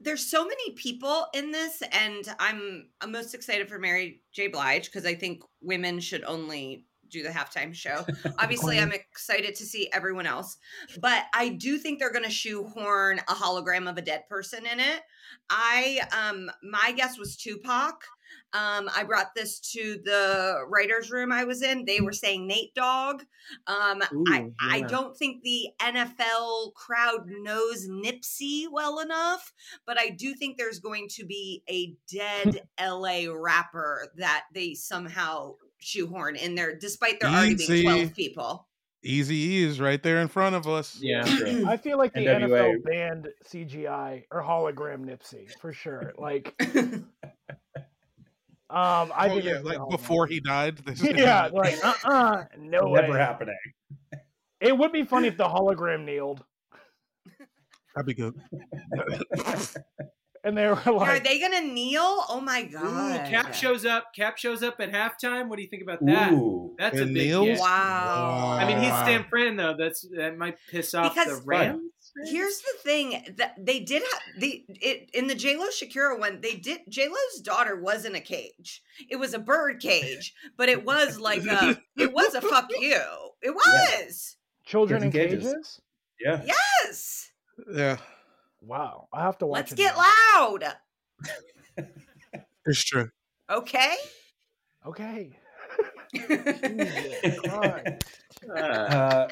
there's so many people in this and i'm i'm most excited for mary j blige because i think women should only do the halftime show [LAUGHS] obviously i'm excited to see everyone else but i do think they're going to shoehorn a hologram of a dead person in it i um my guess was tupac Um, I brought this to the writers' room I was in. They were saying Nate Dogg. Um, I, Ooh, I yeah. don't think the NFL crowd knows Nipsey well enough, but I do think there's going to be a dead [LAUGHS] LA rapper that they somehow shoehorn in there, despite there already being 12 people. Easy E is right there in front of us. Yeah. [CLEARS THROAT] I feel like the NWA. NFL banned CGI or hologram Nipsey for sure. Like, [LAUGHS] um, I oh think yeah, like hologram. before he died. they said yeah, that. like [LAUGHS] uh uh no Never way. happening. It would be funny if the hologram kneeled that'd be good. [LAUGHS] and they were Are like, they going to kneel? Oh my Ooh, God. Cap shows up. Cap shows up at halftime. What do you think about that? Ooh. That's a And big kneels? get. Wow. I mean, he's Wow. Stan Fran though. That's that might piss off Because- the Rams. Here's the thing that they did have the it in the J Lo Shakira one. They did J Lo's daughter was in a cage. It was a bird cage, but it was like a it was a fuck [LAUGHS] you. It was children in cages? cages. Yeah. yes. Yeah, Wow, I have to watch Let's it get now. loud. it's true. Okay. Okay. [LAUGHS] Jesus [LAUGHS] Uh,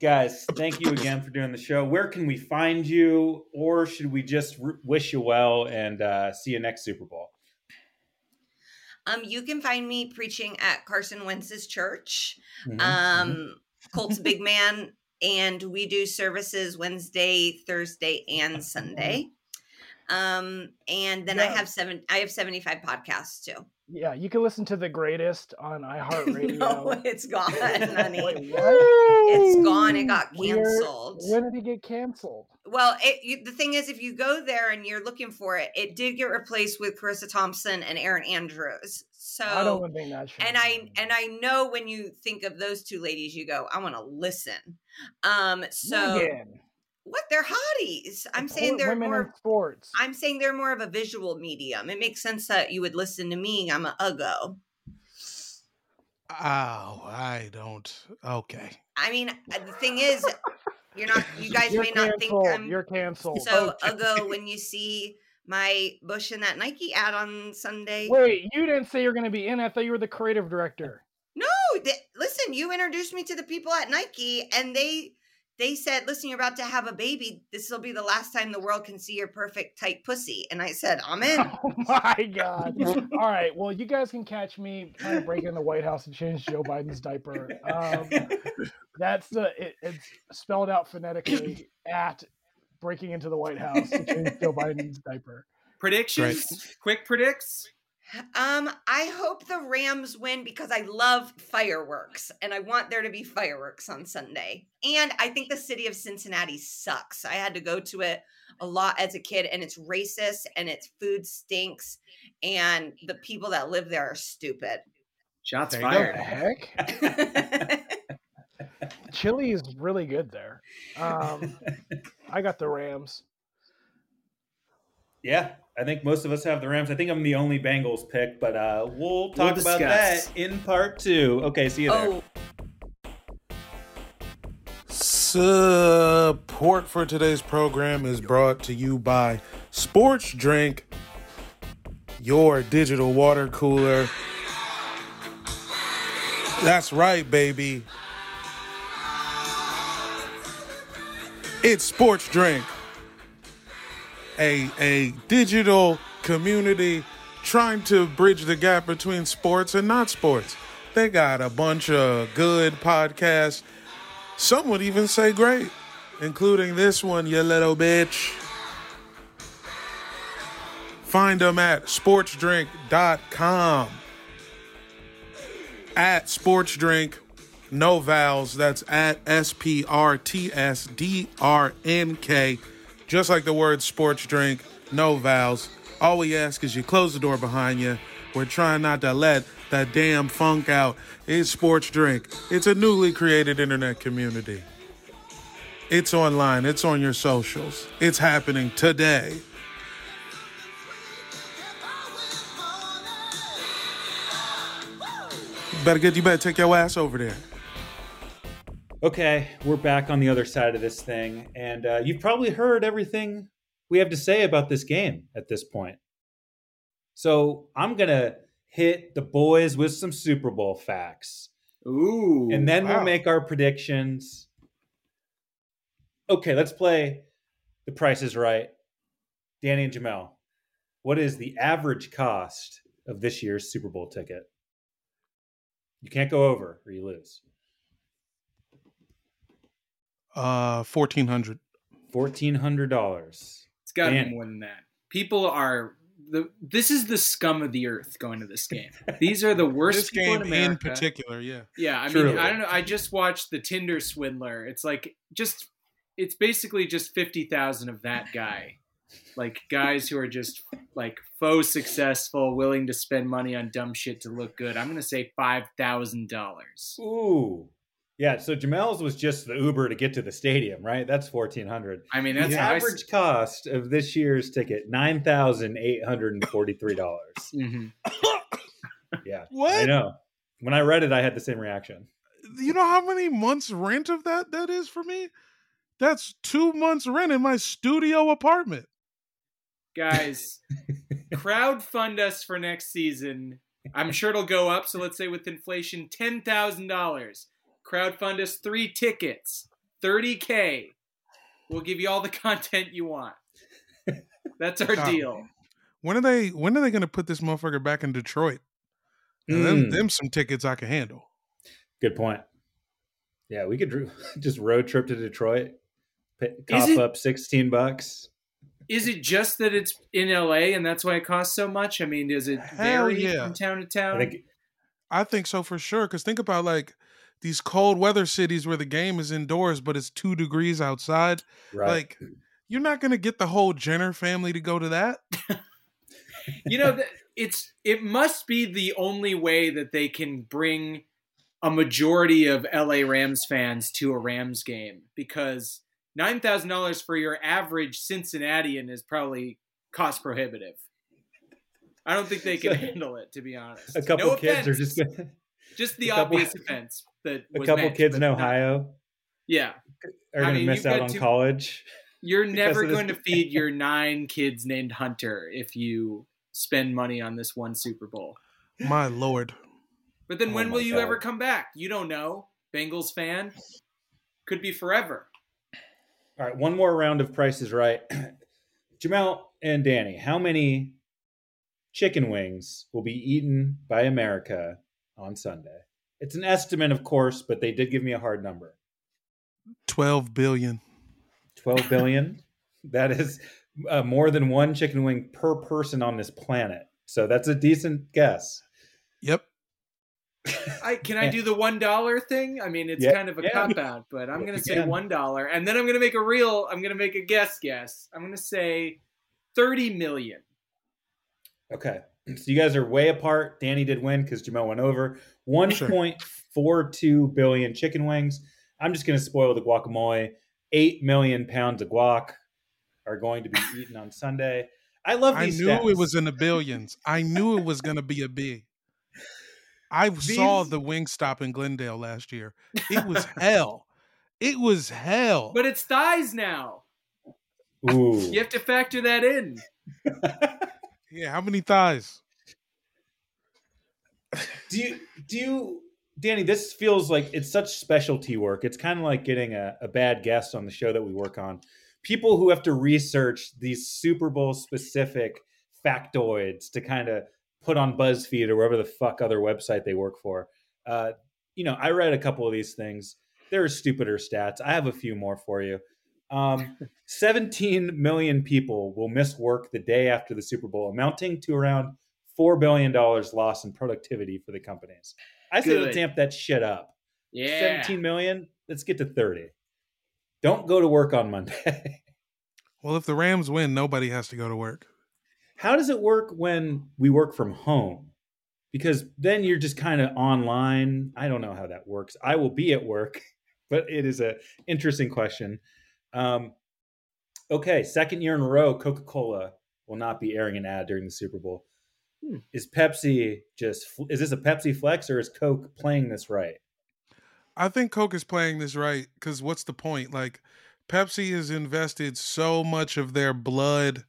guys, thank you again for doing the show. Where can we find you, or should we just r- wish you well and uh, see you next Super Bowl? Um, you can find me preaching at Carson Wentz's church. Mhm, Um, Colt's Big Man, and we do services Wednesday, Thursday, and Sunday. [LAUGHS] Um, and then I have seven. I have seventy five podcasts too. Yeah, you can listen to the greatest on [LAUGHS] iHeartRadio. no, it's gone, [LAUGHS] honey. Wait, what? It's gone. It got Where- canceled. When did it get canceled? Well, it, you, the thing is, if you go there and you're looking for it, it did get replaced with Charissa Thompson and Erin Andrews. So I don't think that should. and I and I know when you think of those two ladies, you go, I want to listen. Um, so Megan, what? They're hotties. I'm saying they're in more. sports. I'm saying they're more of a visual medium. It makes sense that you would listen to me. I'm a uggo. Oh, I don't. Okay. I mean, uh, the thing is, you're not. You [LAUGHS] guys may not think. I'm You're canceled. so Okay. uggo when you see my Bush in that Nike ad on Sunday. Wait, you didn't say you're going to be in. I thought you were the creative director. No, listen, you introduced me to the people at Nike and they they said, "Listen, you're about to have a baby. This will be the last time the world can see your perfect tight pussy." And I said, "I'm [LAUGHS] in." Oh my god! [LAUGHS] All right, well, you guys can catch me trying to break in the White House and change Joe Biden's diaper. Um, that's the it, it's spelled out phonetically [LAUGHS] at breaking into the White House to change Joe Biden's diaper. Predictions? Quick predicts? Um, I hope the Rams win because I love fireworks and I want there to be fireworks on Sunday. And I think the city of Cincinnati sucks. I had to go to it a lot as a kid and it's racist and its food stinks and the people that live there are stupid. Shots There you the fired. [LAUGHS] heck? Chili is really good there. Um, I got the Rams. Yeah, I think most of us have the Rams. I think I'm the only Bengals pick, but uh, we'll talk about that in part two. Okay, see you there. oh, Support for today's program is brought to you by Sports Drink, your digital water cooler. That's right, baby. It's Sports Drink, a, a digital community trying to bridge the gap between sports and not sports. They got a bunch of good podcasts. Some would even say great, including this one, you little bitch. Find them at sportsdrink.com. At sportsdrink, no vowels. That's at S P R T S D R N K. Just like the word sports drink, no vowels. All we ask is you close the door behind you. We're trying not to let that damn funk out. It's Sports Drink. It's a newly created internet community. It's online, it's on your socials. It's happening today. Better get you better take your ass over there. Okay, we're back on the other side of this thing, and uh, you've probably heard everything we have to say about this game at this point. So I'm gonna hit the boys with some Super Bowl facts. Ooh. and then wow. we'll make our predictions. Okay, let's play The Price is Right. Danny and Jamel, what is the average cost of this year's Super Bowl ticket? You can't go over or you lose. Uh, fourteen hundred. Fourteen hundred dollars. It's got to be more than that. People are the. This is the scum of the earth going to this game. These are the [LAUGHS] worst This game in in America. particular, yeah. Yeah, I Truly. mean, I don't know. I just watched the Tinder Swindler. It's like just, it's basically just fifty thousand of that guy, like guys who are just like faux successful, willing to spend money on dumb shit to look good. I'm gonna say five thousand dollars. Ooh. Yeah, so Jamel's was just the Uber to get to the stadium, right? That's fourteen hundred. I mean, that's the how I s- average cost of this year's ticket, nine thousand eight hundred and forty-three dollars. Mhm. Yeah. I know. When I read it, I had the same reaction. You know how many months rent of that that is for me? That's two months rent in my studio apartment. guys [LAUGHS] crowdfund us for next season i'm sure it'll go up so let's say with inflation $10000 crowdfund us three tickets 30k we'll give you all the [LAUGHS] content you want that's our God. deal When are they? When are they going to put this motherfucker back in Detroit? And them, Mm. them some tickets I can handle. Good point. Yeah, we could [LAUGHS] just road trip to Detroit, pay, Is cough it- up sixteen bucks. is it just that it's in la and that's why it costs so much i mean does it Hell vary yeah. from town to I town think I think so for sure. Because think about like these cold weather cities where the game is indoors, but it's two degrees outside. right. Like you're not going to get the whole Jenner family to go to that. [LAUGHS] you know it's it must be the only way that they can bring a majority of LA Rams fans to a Rams game because nine thousand dollars for your average Cincinnatian is probably cost prohibitive. I don't think they can [LAUGHS] handle it, to be honest. a couple No kids are just gonna, just the couple- obvious [LAUGHS] offense that a couple meant, kids but in no. Ohio Yeah, are I [LAUGHS] going to miss out on to- college. you're never going to feed your nine kids named Hunter if you spend money on this one Super Bowl. My lord. But then Oh when will you God. ever come back? You don't know. Bengals fan could be forever. All right, one more round of prices right. [CLEARS THROAT] Jamel and Danny, how many chicken wings will be eaten by America on Sunday? It's an estimate, of course, but they did give me a hard number. 12 billion. 12 billion. [LAUGHS] that is uh, more than one chicken wing per person on this planet. So that's a decent guess. Yep. [LAUGHS] I can I do the one dollar thing? I mean, it's Yeah, kind of a yeah. cop out, but I'm gonna say one dollar, and then I'm gonna make a real. I'm gonna make a guess. Guess. I'm gonna say thirty million. Okay. So you guys are way apart. Danny did win because Jamel went over. 1.42 billion chicken wings. I'm just going to spoil the guacamole. 8 million pounds of guac are going to be [LAUGHS] eaten on Sunday. I love these. I knew stats. it was in the billions. I knew it was going to be a B. I [LAUGHS] saw These- the Wingstop in Glendale last year. It was hell. It was hell. But it's thighs now. Ooh. You have to factor that in. [LAUGHS] yeah, how many thighs? do you do you Danny, this feels like it's such specialty work. It's kind of like getting a, a bad guest on the show that we work on. People who have to research these Super Bowl specific factoids to kind of put on BuzzFeed or wherever the fuck other website they work for. Uh, you know, I read a couple of these things. There are stupider stats. I have a few more for you. Um, 17 million people will miss work the day after the Super Bowl, amounting to around $4 billion loss in productivity for the companies. I say let's amp that shit up. Yeah. 17 million, let's get to 30. Don't go to work on Monday. [LAUGHS] Well, if the Rams win, nobody has to go to work. How does it work when we work from home? Because then you're just kind of online. I don't know how that works. I will be at work, [LAUGHS] but it is a interesting question. Um, okay, second year in a row, Coca Cola will not be airing an ad during the Super Bowl. Hmm. Is Pepsi just? Is this a Pepsi flex or is Coke playing this right? I think Coke is playing this right because what's the point? Like, Pepsi has invested so much of their blood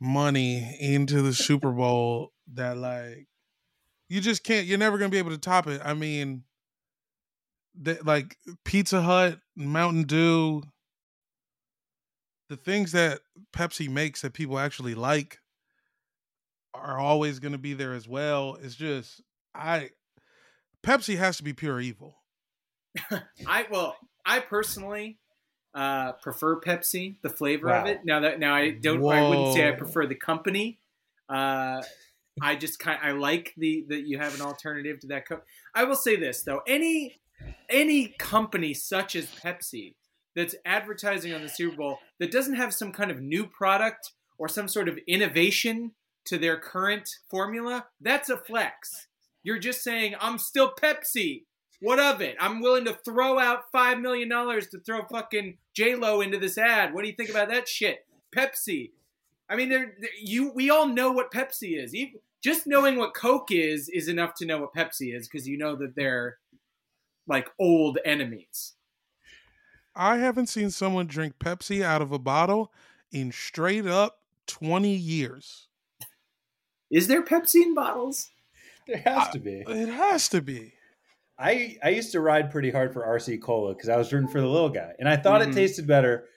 money into the Super Bowl that like you just can't. You're never gonna be able to top it. I mean, they, like Pizza Hut, Mountain Dew, the things that Pepsi makes that people actually like are always going to be there as well. It's just I Pepsi has to be pure evil. [LAUGHS] I well, I personally uh, prefer Pepsi, the flavor of it. Now that now I don't, I wouldn't say I prefer the company. Uh, [LAUGHS] I just kind, I like the that you have an alternative to that. Co- I will say this though, any any company such as Pepsi that's advertising on the Super Bowl that doesn't have some kind of new product or some sort of innovation to their current formula, that's a flex. You're just saying, I'm still Pepsi. What of it? I'm willing to throw out five million dollars to throw fucking J Lo into this ad. What do you think about that shit? Pepsi. I mean, they're, they're- you. We all know what Pepsi is. Even, just knowing what Coke is is enough to know what Pepsi is because you know that they're like old enemies. I haven't seen someone drink Pepsi out of a bottle in straight up 20 years. Is there Pepsi in bottles? There has to be. It has to be. I I used to ride pretty hard for RC Cola because I was rooting for the little guy, and I thought Mhm. it tasted better.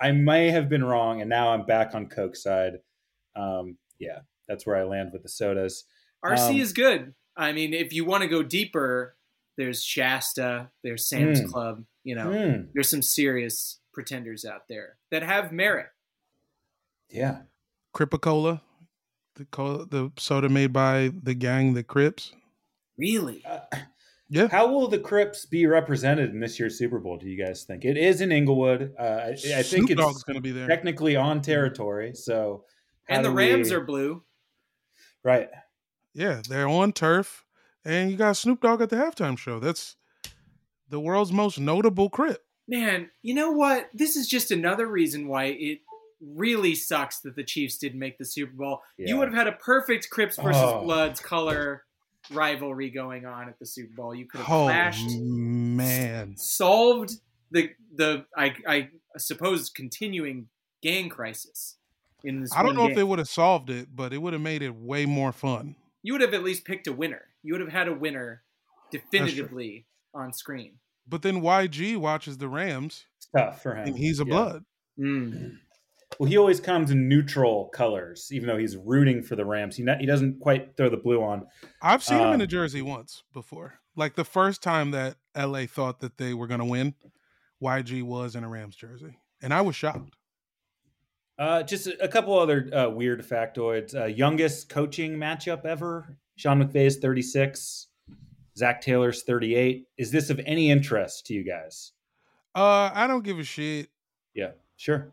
I may have been wrong, and now I'm back on Coke side. Um, yeah, that's where I land with the sodas. RC Um, is good. I mean, if you want to go deeper, there's Shasta, there's Sam's Mm. Club. You know, Mm, there's some serious pretenders out there that have merit. yeah, Cripicola, the cola, the soda made by the gang, the Crips. Really? Uh, Yeah. How will the Crips be represented in this year's Super Bowl? Do you guys think it is in Inglewood? Uh, I, I think Snoop it's going to be there. technically on territory. So, And the Rams we- are blue. right. Yeah, they're on turf, and you got Snoop Dogg at the halftime show. That's the world's most notable Crip. Man, you know what? This is just another reason why it really sucks that the Chiefs didn't make the Super Bowl. You would have had a perfect Crips versus Oh. Bloods color rivalry going on at the Super Bowl. You could have Oh clashed, man, solved the the I, I suppose continuing gang crisis in this. I don't one know if they would have solved it, but it would have made it way more fun. You would have at least picked a winner. You would have had a winner definitively on screen. But then YG watches the Rams, It's tough for him. and he's a Yeah. blood. Mm. Well, he always comes in neutral colors, even though he's rooting for the Rams. He not, he doesn't quite throw the blue on. I've seen him in Um, a jersey once before. Like the first time that LA thought that they were going to win, YG was in a Rams jersey, and I was shocked. Uh, just a, a couple other uh, weird factoids. Uh, youngest coaching matchup ever. Sean McVay is 36. Zac Taylor's 38. Is this of any interest to you guys? Uh, I don't give a shit. Yeah, sure.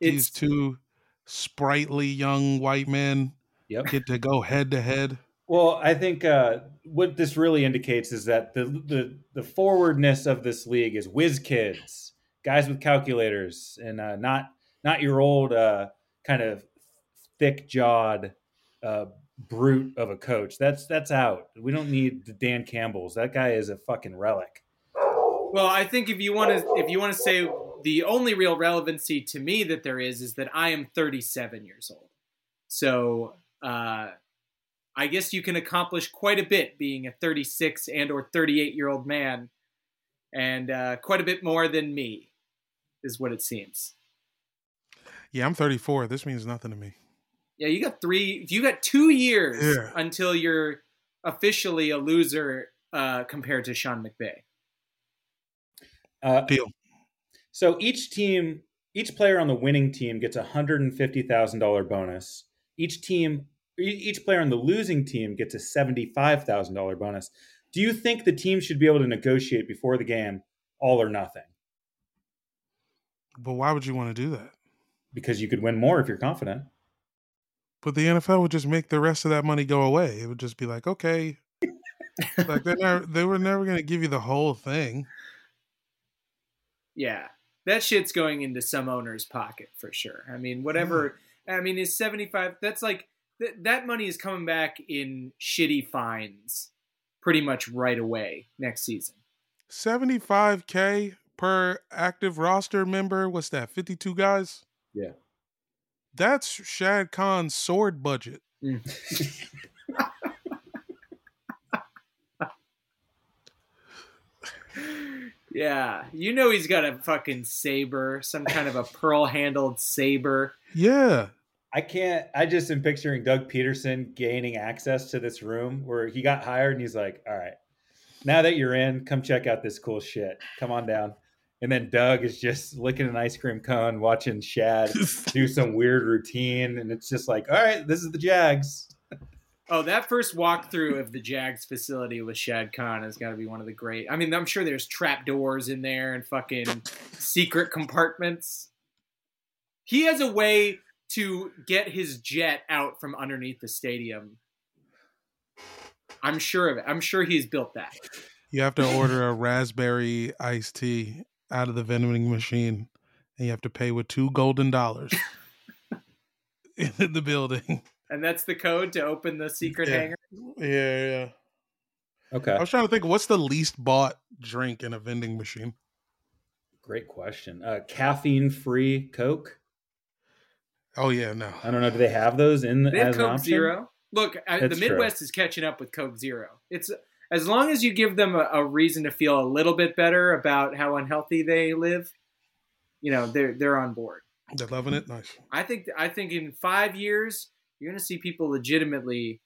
These It's two sprightly young white men Yep. get to go head to head. Well, I think uh, what this really indicates is that the, the the forwardness of this league is whiz kids, guys with calculators, and uh, not not your old uh, kind of thick jawed uh, brute of a coach. That's that's out. We don't need the Dan Campbell's. That guy is a fucking relic. Well, I think if you want to, if you want to say the only real relevancy to me that there is is that I am 37 years old. So uh, I guess you can accomplish quite a bit being a 36 and or 38 year old man, and uh, quite a bit more than me, is what it seems. Yeah, I'm 34. This means nothing to me. Yeah, you got three. You got two years Yeah. until you're officially a loser uh, compared to Sean McVay. Uh, Deal. So each team, each player on the winning team gets a hundred and fifty thousand dollar bonus. Each team, each player on the losing team gets a seventy five thousand dollar bonus. Do you think the team should be able to negotiate before the game, all or nothing? But why would you want to do that? Because you could win more if you're confident. But the NFL would just make the rest of that money go away. It would just be like, okay, like they're never, they were never going to give you the whole thing. Yeah, that shit's going into some owner's pocket for sure. I mean, whatever. I mean, is seventy five? That's like th- that money is coming back in shitty fines, pretty much right away next season. 75k per active roster member. What's that? 52 guys. Yeah. That's Shad Khan's sword budget. Mm. Yeah, you know he's got a fucking saber, some kind of a pearl handled saber. Yeah. I can't. I just am picturing Doug Pederson gaining access to this room where he got hired, and he's like, "All right, now that you're in, come check out this cool shit. Come on down." And then Doug is just licking an ice cream cone, watching Shad [LAUGHS] do some weird routine, and it's just like, "All right, this is the Jags." Oh, that first walkthrough of the Jags facility with Shad Khan has got to be one of the great. I mean, I'm sure there's trap doors in there and fucking secret compartments. He has a way to get his jet out from underneath the stadium. I'm sure of it. I'm sure he's built that. You have to [LAUGHS] order a raspberry iced tea out of the vending machine, and you have to pay with two golden dollars [LAUGHS] in the building. And that's the code to open the secret Yeah. hangar. Yeah, yeah. Okay, I was trying to think, what's the least bought drink in a vending machine? great question. Uh, caffeine-free Coke. Oh yeah, no. I don't know. Do they have those in They have as an Coke option? Zero. Look, I, the That's true. Midwest is catching up with Coke Zero. It's as long as you give them a, a reason to feel a little bit better about how unhealthy they live, you know, they're they're on board. They're loving it. Nice. I think I think in five years you're going to see people legitimately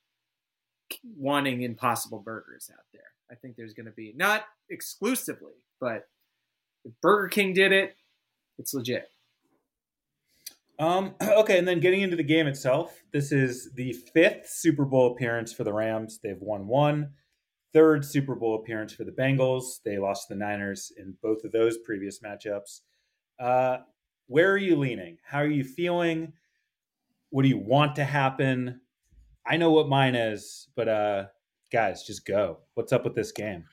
wanting Impossible Burgers out there. I think there's going to be not exclusively, but if Burger King did it, it's legit. Um, [CLEARS THROAT] okay, and then getting into the game itself, this is the fifth Super Bowl appearance for the Rams. They've won one. Third Super Bowl appearance for the Bengals. They lost to the Niners in both of those previous matchups. Uh, where are you leaning? How are you feeling? What do you want to happen? I know what mine is, but uh, guys, just go. What's up with this game?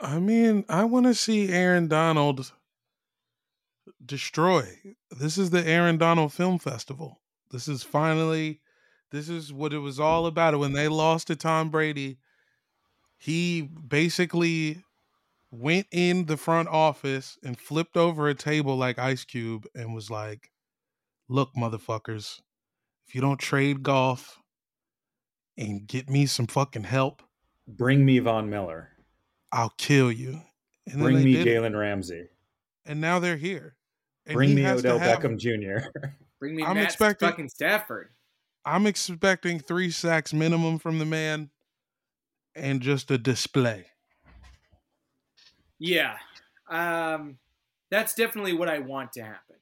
I mean, I want to see Aaron Donald destroy. This is the Aaron Donald Film Festival. This is finally, this is what it was all about. When they lost to Tom Brady, he basically went in the front office and flipped over a table like Ice Cube and was like, Look, motherfuckers, if you don't trade Goff and get me some fucking help, Bring me Von Miller. I'll kill you. And Bring me did it. Jalen Ramsey. and now they're here. And Bring he me Odell have- Beckham Jr. [LAUGHS] Bring me I'm Matt expecting- fucking Stafford. I'm expecting three sacks minimum from the man, and just a display. Yeah. Um, that's definitely what I want to happen.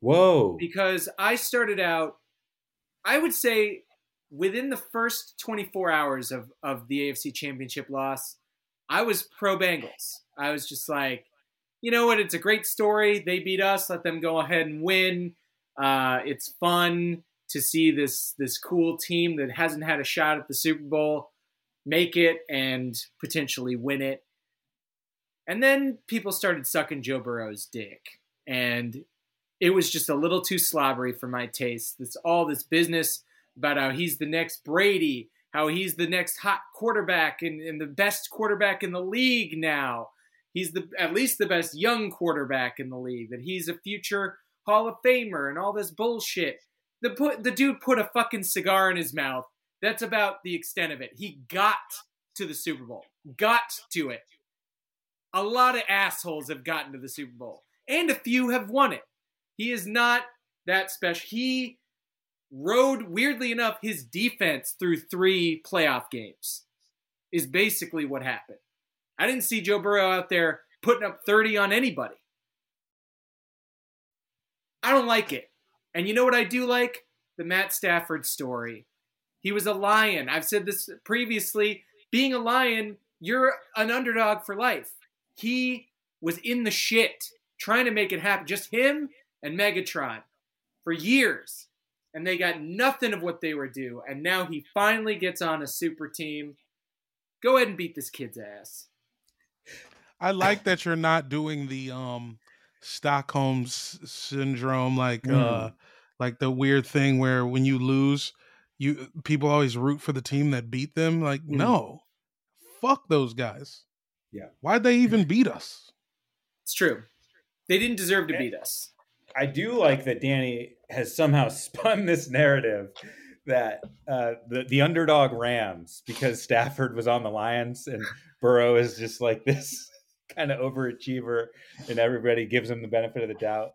Whoa. because I started out, I would say within the first 24 hours of, of the AFC Championship loss, I was pro Bengals. I was just like, you know what? It's a great story. They beat us. Let them go ahead and win. Uh, it's fun to see this this cool team that hasn't had a shot at the Super Bowl make it and potentially win it. And then people started sucking Joe Burrow's dick, and it was just a little too slobbery for my taste. It's all this business about how he's the next Brady, how he's the next hot quarterback and, and the best quarterback in the league now. He's the at least the best young quarterback in the league. That he's a future Hall of Famer and all this bullshit. The put the dude put a fucking cigar in his mouth. That's about the extent of it. He got to the Super Bowl. Got to it. A lot of assholes have gotten to the Super Bowl, and a few have won it. He is not that special. He rode, weirdly enough, his defense through three playoff games, is basically what happened. I didn't see Joe Burrow out there putting up 30 on anybody. I don't like it. And you know what I do like? The Matt Stafford story. He was a lion. I've said this previously. Being a lion, you're an underdog for life. He was in the shit trying to make it happen. Just him and Megatron for years. And they got nothing of what they were due. And now he finally gets on a super team. Go ahead and beat this kid's ass. I like that you're not doing the um Stockholm s- syndrome, like Mm. uh, like the weird thing where when you lose, you people always root for the team that beat them. Like, Mm. no, fuck those guys. Yeah. why'd they even beat us? It's true. They didn't deserve to beat us. I do like that Danny has somehow [LAUGHS] spun this narrative that uh, the the underdog Rams because Stafford was on the Lions and Burrow is just like this [LAUGHS] kind of overachiever and everybody gives him the benefit of the doubt.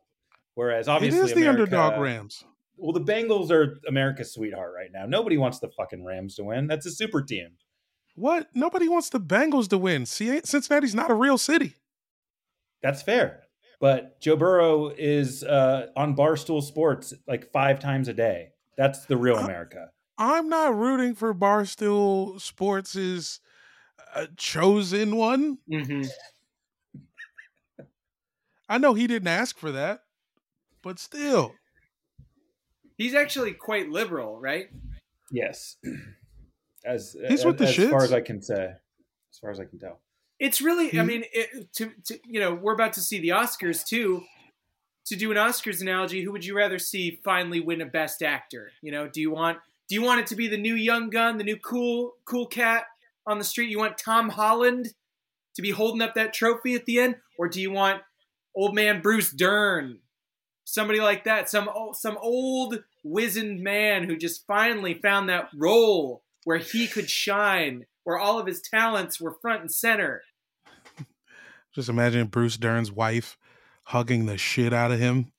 Whereas obviously it is the America- underdog Rams. Well, the Bengals are America's sweetheart right now. Nobody wants the fucking Rams to win. That's a super team. What? Nobody wants the Bengals to win. See, Cincinnati's not a real city. That's fair. But Joe Burrow is uh, on Barstool Sports like five times a day. That's the real America. I'm not rooting for Barstool Sports' uh, chosen one. hmm I know he didn't ask for that, but still. He's actually quite liberal, right? Yes. [CLEARS THROAT] As He's with the as far as I can say, as far as I can tell. It's really, I mean, it, to, to you know, we're about to see the Oscars too. To do an Oscars analogy, who would you rather see finally win a Best Actor? You know, do you want do you want it to be the new young gun, the new cool cool cat on the street? You want Tom Holland to be holding up that trophy at the end, or do you want old man Bruce Dern, somebody like that, some some old wizened man who just finally found that role where he could shine, where all of his talents were front and center? Just imagine Bruce Dern's wife hugging the shit out of him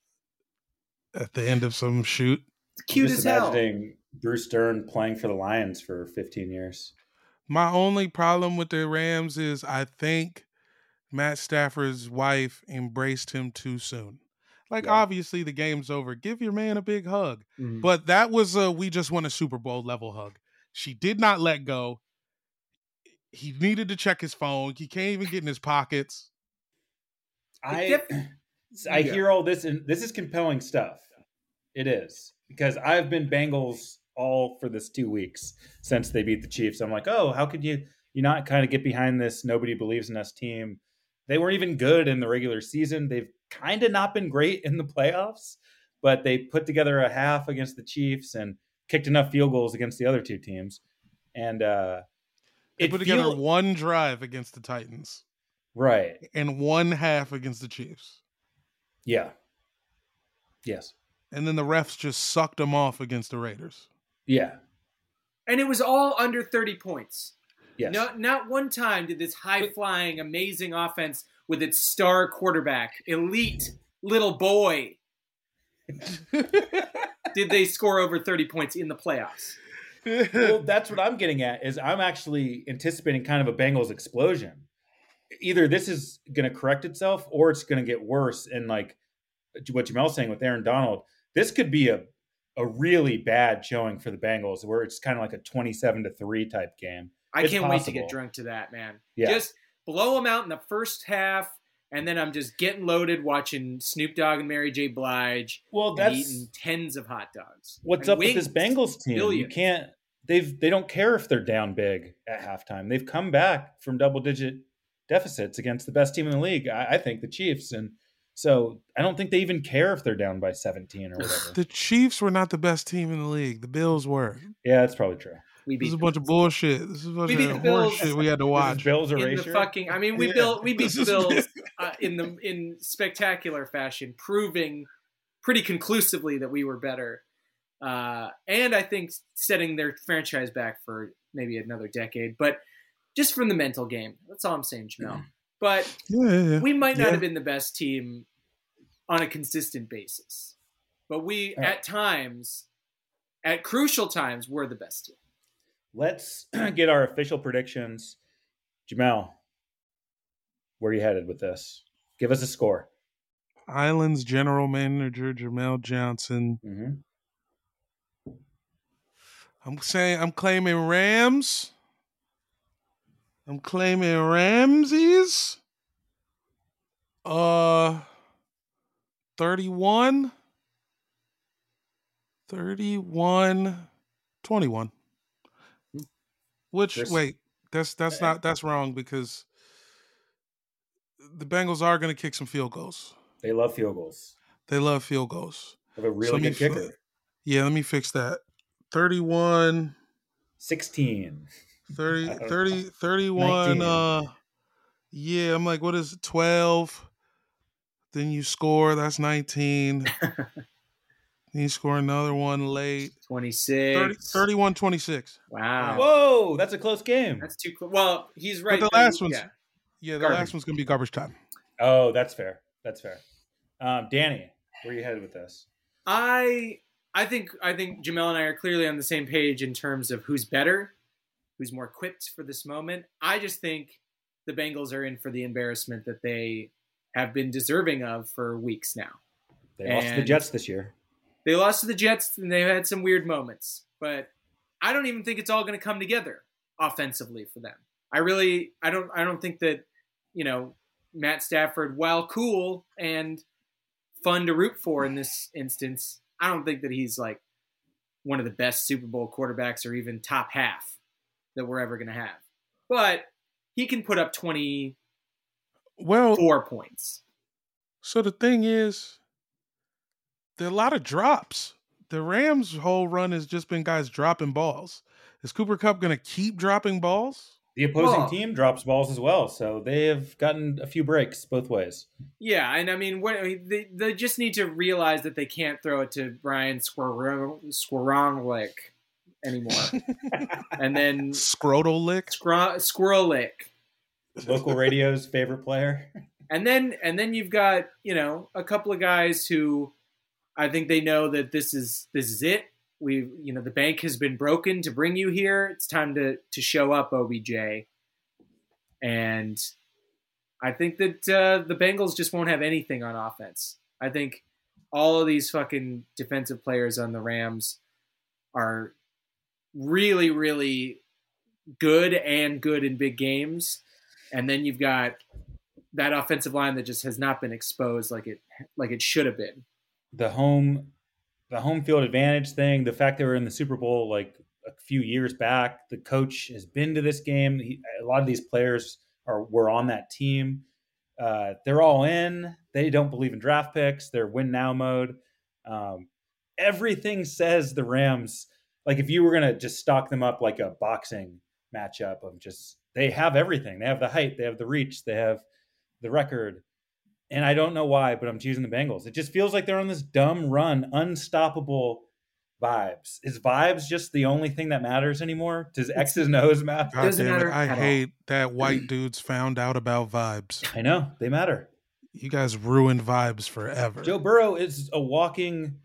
at the end of some shoot. It's cute Just as hell. imagining Bruce Dern playing for the Lions for 15 years. My only problem with the Rams is I think Matt Stafford's wife embraced him too soon. Like Right. obviously the game's over. Give your man a big hug. Mhm. But that was a we just won a Super Bowl level hug. She did not let go. He needed to check his phone. He can't even get in his pockets. I [CLEARS THROAT] I Yeah. hear all this, and this is compelling stuff. It is because I've been Bengals all for this two weeks since they beat the Chiefs. I'm like, oh, how could you you not kind of get behind this? Nobody believes in us team. They weren't even good in the regular season. They've kind of not been great in the playoffs, but they put together a half against the Chiefs and kicked enough field goals against the other two teams. And uh, They put together feel- one drive against the Titans right. and one half against the Chiefs. Yeah. Yes. And then the refs just sucked them off against the Raiders. Yeah. and it was all under 30 points. Yes. Not not one time did this high flying, amazing offense with its star quarterback, elite little boy, [LAUGHS] did they score over 30 points in the playoffs. well, that's what I'm getting at. Is I'm actually anticipating kind of a Bengals explosion. Either this is going to correct itself, or it's going to get worse. And like what Jamel's saying with Aaron Donald, this could be a a really bad showing for the Bengals, where it's kind of like a 27 to three type game. I It's can't wait to get drunk to that, man. Yeah. Just blow them out in the first half, and then I'm just getting loaded watching Snoop Dogg and Mary J. Blige Well, and that's eating tens of hot dogs. what's And up with this. Bengals team. You can't. They've they don't care if they're down big at halftime. They've come back from double digit deficits against the best team in the league. I, I think the Chiefs, and so I don't think they even care if they're down by 17 or [SIGHS] whatever. The Chiefs were not the best team in the league. The Bills were. yeah, that's probably true. We This is a bunch of bullshit. This is a bunch We of the Bills. horse shit we had to This is watch. Bills in the fucking. I mean, we Yeah. built we beat the Bills uh, in the in spectacular fashion, proving pretty conclusively that we were better, uh, and I think setting their franchise back for maybe another decade. But just from the mental game, that's all I'm saying, Jamel. But Yeah, yeah, yeah. we might not Yeah. have been the best team on a consistent basis, but we All right. at times, at crucial times, were the best team. Let's [CLEARS THROAT] get our official predictions. Jamel, where are you headed with this? Give us a score. Islands general manager Jamel Johnson. hmm I'm saying I'm claiming Rams. I'm claiming Ramses. Uh 31 31 21. Which Chris? wait, that's that's not that's wrong because the Bengals are going to kick some field goals. They love field goals. They love field goals. They have a really me good fi- kicker. Yeah, let me fix that. 31 16. [LAUGHS] 30, 30 31 19. uh yeah i'm like what is it 12 Then you score. That's 19. [LAUGHS] then you score another one late. 26. 30, 31 26. Wow. Whoa, that's a close game. That's too close. Well, he's right. the last one's- Yeah. Yeah, the Garbage. last one's going to be garbage time. Oh, that's fair. That's fair. Um, Danny, where are you headed with this? I I think I think Jamel and I are clearly on the same page in terms of who's better, who's more equipped for this moment. I just think the Bengals are in for the embarrassment that they have been deserving of for weeks now. They lost to the Jets this year. They lost to the Jets and they've had some weird moments, but I don't even think it's all going to come together offensively for them. I really I don't I don't think that, you know, Matt Stafford, while cool and fun to root for in this instance, I don't think that he's like one of the best Super Bowl quarterbacks or even top half that we're ever going to have. But he can put up 20 Well, four points. so the thing is, there are a lot of drops. The Rams' whole run has just been guys dropping balls. Is Cooper Kupp going to keep dropping balls? The opposing Well- team drops balls as well, so they have gotten a few breaks both ways. Yeah, and I mean, what they, they just need to realize that they can't throw it to Brian Squirrelick anymore, [LAUGHS] and then Scrotal lick. Squirrel Squirrelick, Local radio's favorite player. and then and then you've got you know a couple of guys who I think they know that this is this is it. We you know the bank has been broken to bring you here. It's time to to show up, OBJ, and I think that uh, the Bengals just won't have anything on offense. I think all of these fucking defensive players on the Rams are really, really good and good in big games. And then you've got that offensive line that just has not been exposed like it like it should have been. The home the home field advantage thing, the fact they were in the Super Bowl like a few years back, the coach has been to this game. He, a lot of these players are were on that team. Uh, they're all in. They don't believe in draft picks. They're win now mode. Um, everything says the Rams. Like if you were gonna just stock them up like a boxing matchup of just they have everything. They have the height. They have the reach. They have the record and I don't know why, but I'm choosing the Bengals. It just feels like they're on this dumb run, unstoppable vibes. Is vibes just the only thing that matters anymore? Does X's and O's matter? God Doesn't damn it. matter I at all. hate that white dudes found out about vibes. I know they matter. You guys ruined vibes forever. Joe Burrow is a walking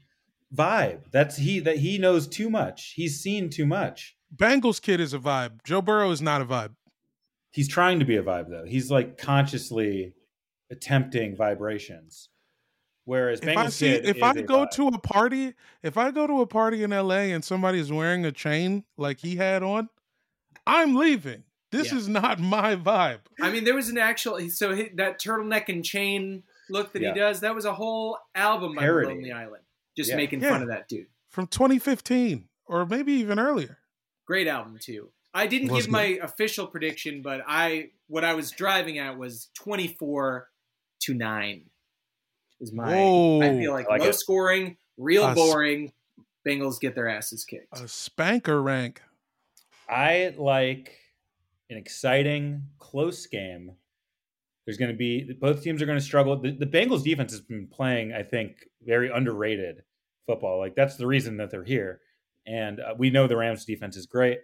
vibe. That's he that he knows too much. He's seen too much. Bengals kid is a vibe. Joe Burrow is not a vibe. He's trying to be a vibe though. He's like consciously attempting vibrations. Whereas If Bengals I see if is I a go vibe. to a party, if I go to a party in LA and somebody's wearing a chain like he had on, I'm leaving. This Yeah. is not my vibe. I mean, there was an actual so he, that turtleneck and chain look that Yeah. he does. That was a whole album by Parody. Lonely Island, just Yeah. making Yeah. fun of that dude. From 2015 or maybe even earlier. Great album too. I didn't Was give my official prediction, but I what I was driving at was twenty four to nine. Is my Whoa. I feel like, I like low it. scoring, real A s- boring. Bengals get their asses kicked. A spanker rank. I like an exciting, close game. There's going to be both teams are going to struggle. The, the Bengals defense has been playing, I think, very underrated football. Like that's the reason that they're here. And uh, we know the Rams defense is great.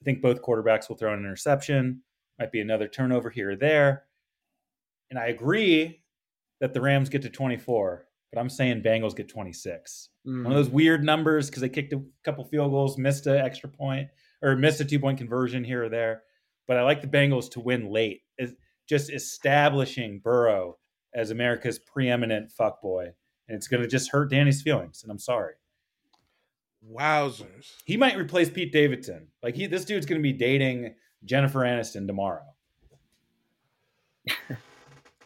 I think both quarterbacks will throw an interception. Might be another turnover here or there. And I agree that the Rams get to 24, but I'm saying Bengals get 26 Mm. one of those weird numbers because they kicked a couple field goals, missed an extra point, or missed a two point conversion here or there. But I like the Bengals to win late, is just establishing Burrow as America's preeminent fuckboy. And it's going to just hurt Danny's feelings. And I'm sorry. Wowzers. He might replace Pete Davidson. Like he, this dude's going to be dating Jennifer Aniston tomorrow. [LAUGHS]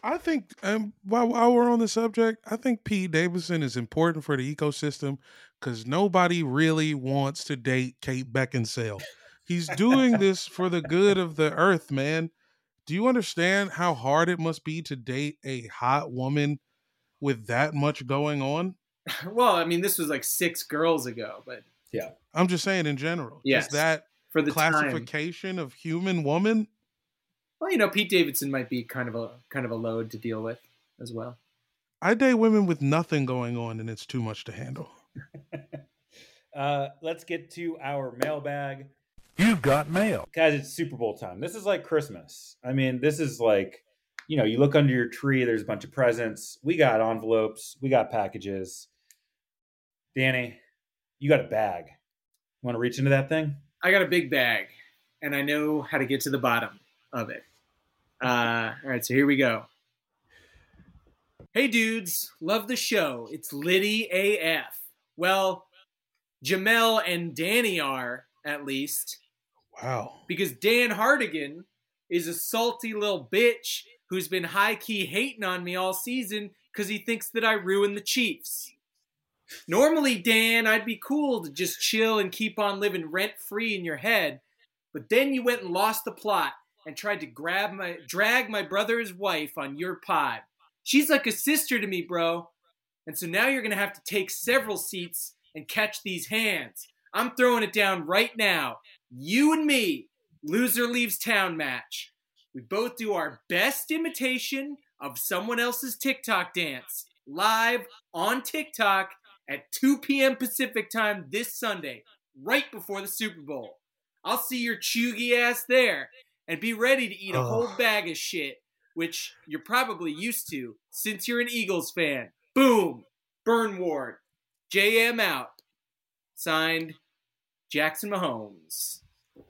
I think um, while, while we're on the subject, I think Pete Davidson is important for the ecosystem because nobody really wants to date Kate Beckinsale. He's doing [LAUGHS] this for the good of the earth, man. Do you understand how hard it must be to date a hot woman with that much going on? [LAUGHS] Well, I mean, this was like six girls ago, but yeah. I'm just saying in general. Yes. Just that for the time, classification of human woman. Well, you know, Pete Davidson might be kind of a kind of a load to deal with as well. I date women with nothing going on, and it's too much to handle. [LAUGHS] uh, let's get to our mailbag. You've got mail. Guys, it's Super Bowl time. This is like Christmas. I mean, this is like, you know, you look under your tree, there's a bunch of presents. We got envelopes, we got packages. Danny, you got a bag. Want to reach into that thing? I got a big bag, and I know how to get to the bottom of it. Uh, all right, so here we go. Hey, dudes, love the show. It's Liddy AF. Well, Jamel and Danny are, at least, Wow. because Dan Hardigan is a salty little bitch who's been high key hating on me all season because he thinks that I ruined the Chiefs. Normally, Dan, I'd be cool to just chill and keep on living rent free in your head, but then you went and lost the plot and tried to grab my drag my brother's wife on your pod. She's like a sister to me, bro. And so now you're gonna have to take several seats and catch these hands. I'm throwing it down right now. You and me, loser leaves town match. We both do our best imitation of someone else's TikTok dance live on TikTok at 2 p.m. Pacific time this Sunday, right before the Super Bowl. I'll see your chuggy ass there and be ready to eat a whole bag of shit, which you're probably used to since you're an Eagles fan. Boom! Burn Ward. JM out. Signed, Jackson Mahomes.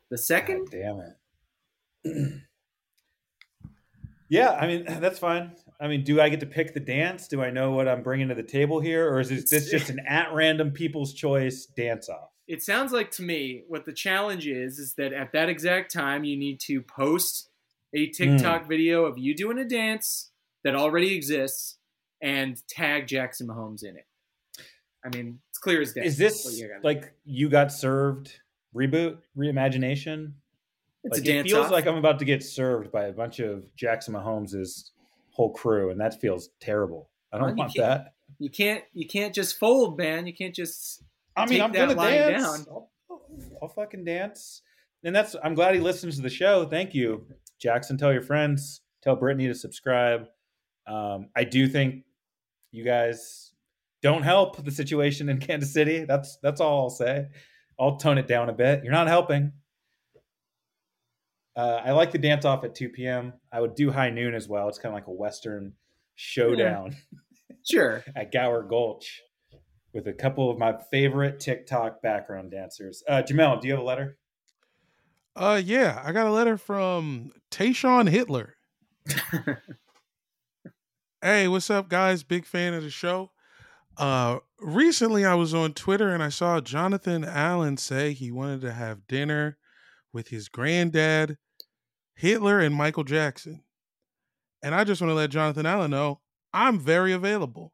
The second? God damn it. [CLEARS THROAT] yeah, I mean [CLEARS THROAT] that's fine. I mean, do I get to pick the dance? Do I know what I'm bringing to the table here, or is this this [LAUGHS] just an at random people's choice dance off? It sounds like to me what the challenge is is that at that exact time you need to post a TikTok hmm. video of you doing a dance that already exists and tag Jackson Mahomes in it. I mean, it's clear as day. Is this you're do. like you got served reboot reimagination? it's like, a dance it feels off? like I'm about to get served by a bunch of Jackson Mahomes' whole crew, and that feels terrible. I don't Well, want that. you can't you can't just fold, man. You can't just I mean, I'm gonna dance. I'll, I'll fucking dance. And that's. I'm glad he listens to the show. Thank you, Jackson. Tell your friends. Tell Brittany to subscribe. Um, I do think you guys don't help the situation in [LAUGHS] Kansas City. That's that's all I'll say. I'll tone it down a bit. You're not helping. Uh, I like the dance off at 2 p.m. I would do high noon as well. It's kind of like a Western showdown Sure. [LAUGHS] at Gower Gulch with a couple of my favorite TikTok background dancers. Uh, Jamel, do you have a letter? Uh, yeah, I got a letter from Tayshawn Hitler. [LAUGHS] hey, what's up, guys? Big fan of the show. Uh, recently I was on Twitter and I saw Jonathan Allen say he wanted to have dinner with his granddad, Hitler, and Michael Jackson. And I just want to let Jonathan Allen know I'm very available.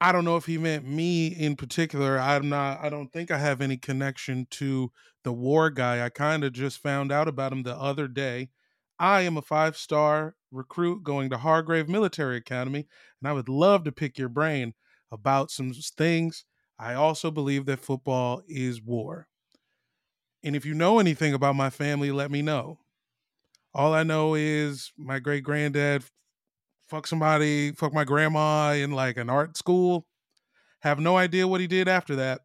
I don't know if he meant me in particular. I'm not, I don't think I have any connection to the war guy. I kind of just found out about him the other day. I am a five star recruit going to Hargrave Military Academy, and I would love to pick your brain about some things. I also believe that football is war. And if you know anything about my family, let me know. All I know is my great granddad fuck somebody, fuck my grandma in like an art school. Have no idea what he did after that.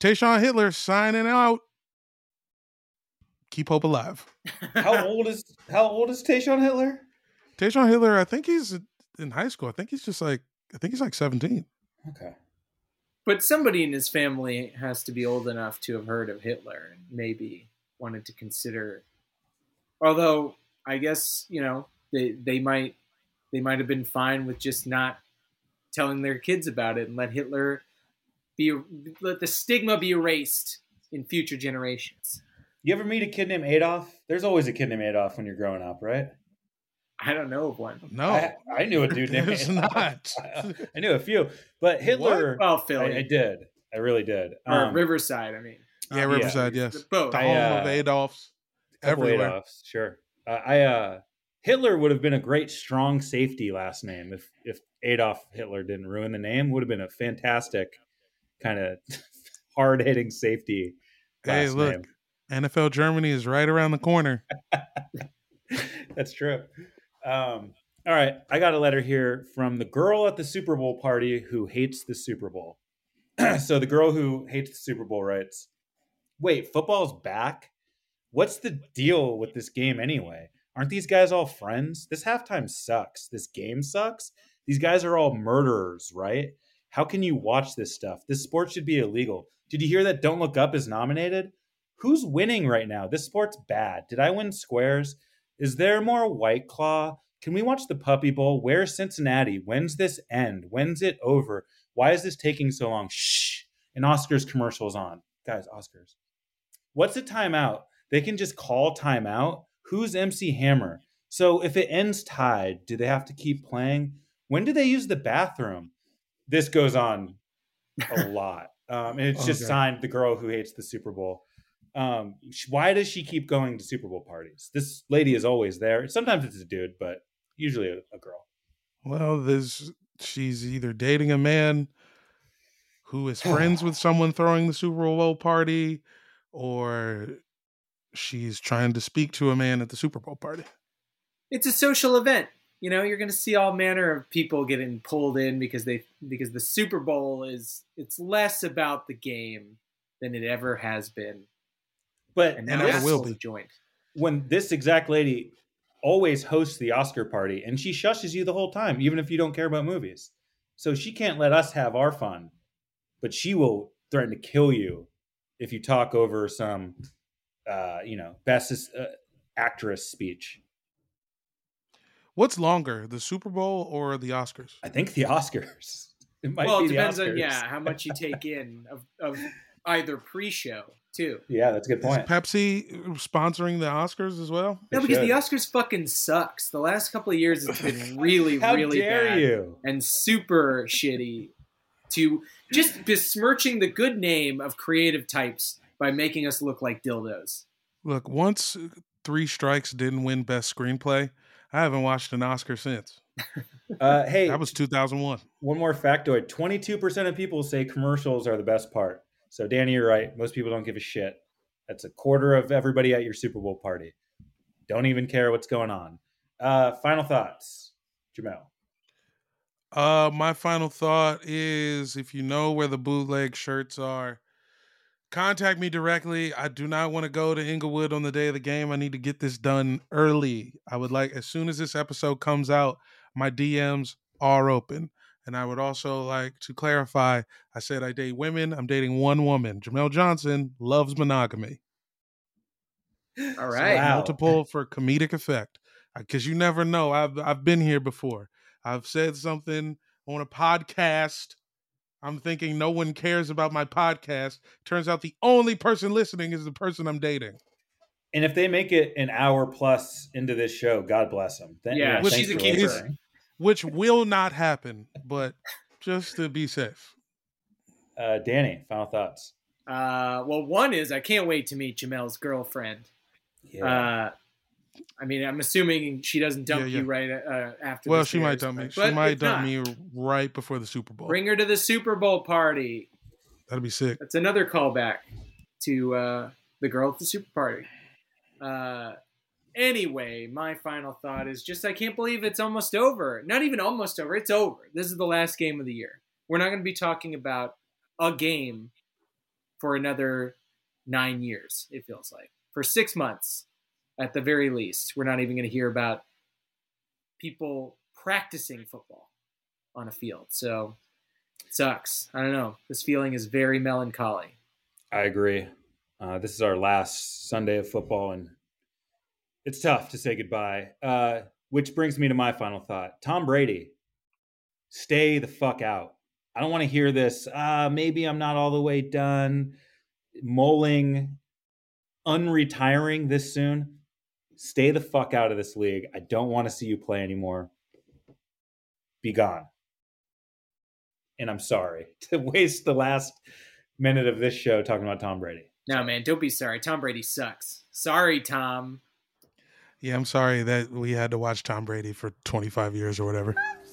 Tayshawn Hitler signing out. Keep hope alive. How old is How old is Tayshawn Hitler? Tayshawn Hitler, I think he's in high school. I think he's just like, I think he's like 17. Okay. But somebody in his family has to be old enough to have heard of Hitler and maybe wanted to consider. Although I guess you know they they might they might have been fine with just not telling their kids about it and let Hitler be let the stigma be erased in future generations. You ever meet a kid named Adolf? There's always a kid named Adolf when you're growing up, right? I don't know of one. No, I, I knew a dude [LAUGHS] named there's Adolf. not. I, [LAUGHS] I knew a few, but Hitler. Well, I, Philly I did. I really did. or Um, Riverside. I mean, yeah, Um, Riverside, yes. both. The I, home of uh, Adolf's everywhere. Adolfs, sure. Uh, I uh, Hitler would have been a great strong safety last name if if Adolf Hitler didn't ruin the name. Would have been a fantastic kind of [LAUGHS] hard hitting safety. Hey, look. name. NFL Germany is right around the corner. [LAUGHS] That's true. Um, All right, I got a letter here from the girl at the Super Bowl party who hates the Super Bowl. [CLEARS THROAT] so the girl who hates the Super Bowl writes, "Wait, football's back? What's the deal with this game anyway? Aren't these guys all friends? This halftime sucks. This game sucks. These guys are all murderers, right? How can you watch this stuff? This sport should be illegal. Did you hear that Don't Look Up is nominated? Who's winning right now? This sport's bad. Did I win squares? Is there more White Claw? Can we watch the Puppy Bowl? Where's Cincinnati? When's this end? When's it over? Why is this taking so long? Shh. An Oscars commercial's on. Guys, Oscars. What's a timeout? They can just call timeout. Who's MC Hammer? So if it ends tied, do they have to keep playing? When do they use the bathroom? This goes on a [LAUGHS] lot. Um, and it's just Okay. signed the girl who hates the Super Bowl. Um, why does she keep going to Super Bowl parties? This lady is always there. Sometimes it's a dude, but usually a, a girl. Well, there's she's either dating a man who is [SIGHS] friends with someone throwing the Super Bowl party, or she's trying to speak to a man at the Super Bowl party. It's a social event. You know, you're going to see all manner of people getting pulled in because they because the Super Bowl is it's less about the game than it ever has been, But and And now never will be. have joined. when this exact lady always hosts the Oscar party and she shushes you the whole time, even if you don't care about movies. So she can't let us have our fun, but she will threaten to kill you if you talk over some, uh, you know, best uh, actress speech. What's longer, the Super Bowl or the Oscars? I think the Oscars. It might well, be it depends on yeah how much you take in of, of either pre-show too. Yeah, that's a good Is point. Pepsi sponsoring the Oscars as well? No, because the. Oscars fucking sucks. The last couple of years, it's been [LAUGHS] really, How really dare bad you? and super shitty. To just besmirching the good name of creative types by making us look like dildos. Look, once Three Strikes didn't win Best Screenplay, I haven't watched an Oscar since. Uh, hey, That was 2001. one more factoid 22% of people say commercials are the best part. So, Danny, you're right. Most people don't give a shit. That's a quarter of everybody at your Super Bowl party. Don't even care what's going on. Uh, final thoughts, Jamel. Uh, my final thought is if you know where the bootleg shirts are, contact me directly. I do not want to go to Inglewood on the day of the game. I need to get this done early. I would like, as soon as this episode comes out, my DMs are open. And I would also like to clarify I said I date women. I'm dating one woman. Jamel Johnson loves monogamy. All right. So. Wow. multiple for comedic effect because you never know i've i've been here before i've said something on a podcast i'm thinking no one cares about my podcast turns out the only person listening is the person i'm dating And if they make it an hour plus into this show, God bless them. Th- Yeah, Which thanks she's a for keeper. which will not happen but just to be safe Uh, Danny, final thoughts. Uh, well, one is I can't wait to meet Jamel's girlfriend. Yeah. Uh, I mean, I'm assuming she doesn't dump Yeah, yeah. you right uh, after. well she might dump me she might dump not, me right before the super bowl Bring her to the Super Bowl party. that'd be sick That's another callback to uh, the girl at the super party. Uh, anyway, my final thought is just I can't believe it's almost over. Not even almost over. It's over. This is the last game of the year. We're not going to be talking about a game for another nine years. It feels like for six months, at the very least. We're not even going to hear about people practicing football on a field. So it sucks. I don't know. This feeling is very melancholy. I agree. Uh, this is our last Sunday of football, and it's tough to say goodbye. Uh, which brings me to my final thought: Tom Brady, stay the fuck out. I don't want to hear this. Uh, maybe I'm not all the way done. Mulling, unretiring this soon. Stay the fuck out of this league. I don't want to see you play anymore. Be gone. And I'm sorry [LAUGHS] to waste the last minute of this show talking about Tom Brady. No, man, don't be sorry. Tom Brady sucks. Sorry, Tom. yeah i'm sorry that we had to watch tom brady for 25 years or whatever [LAUGHS]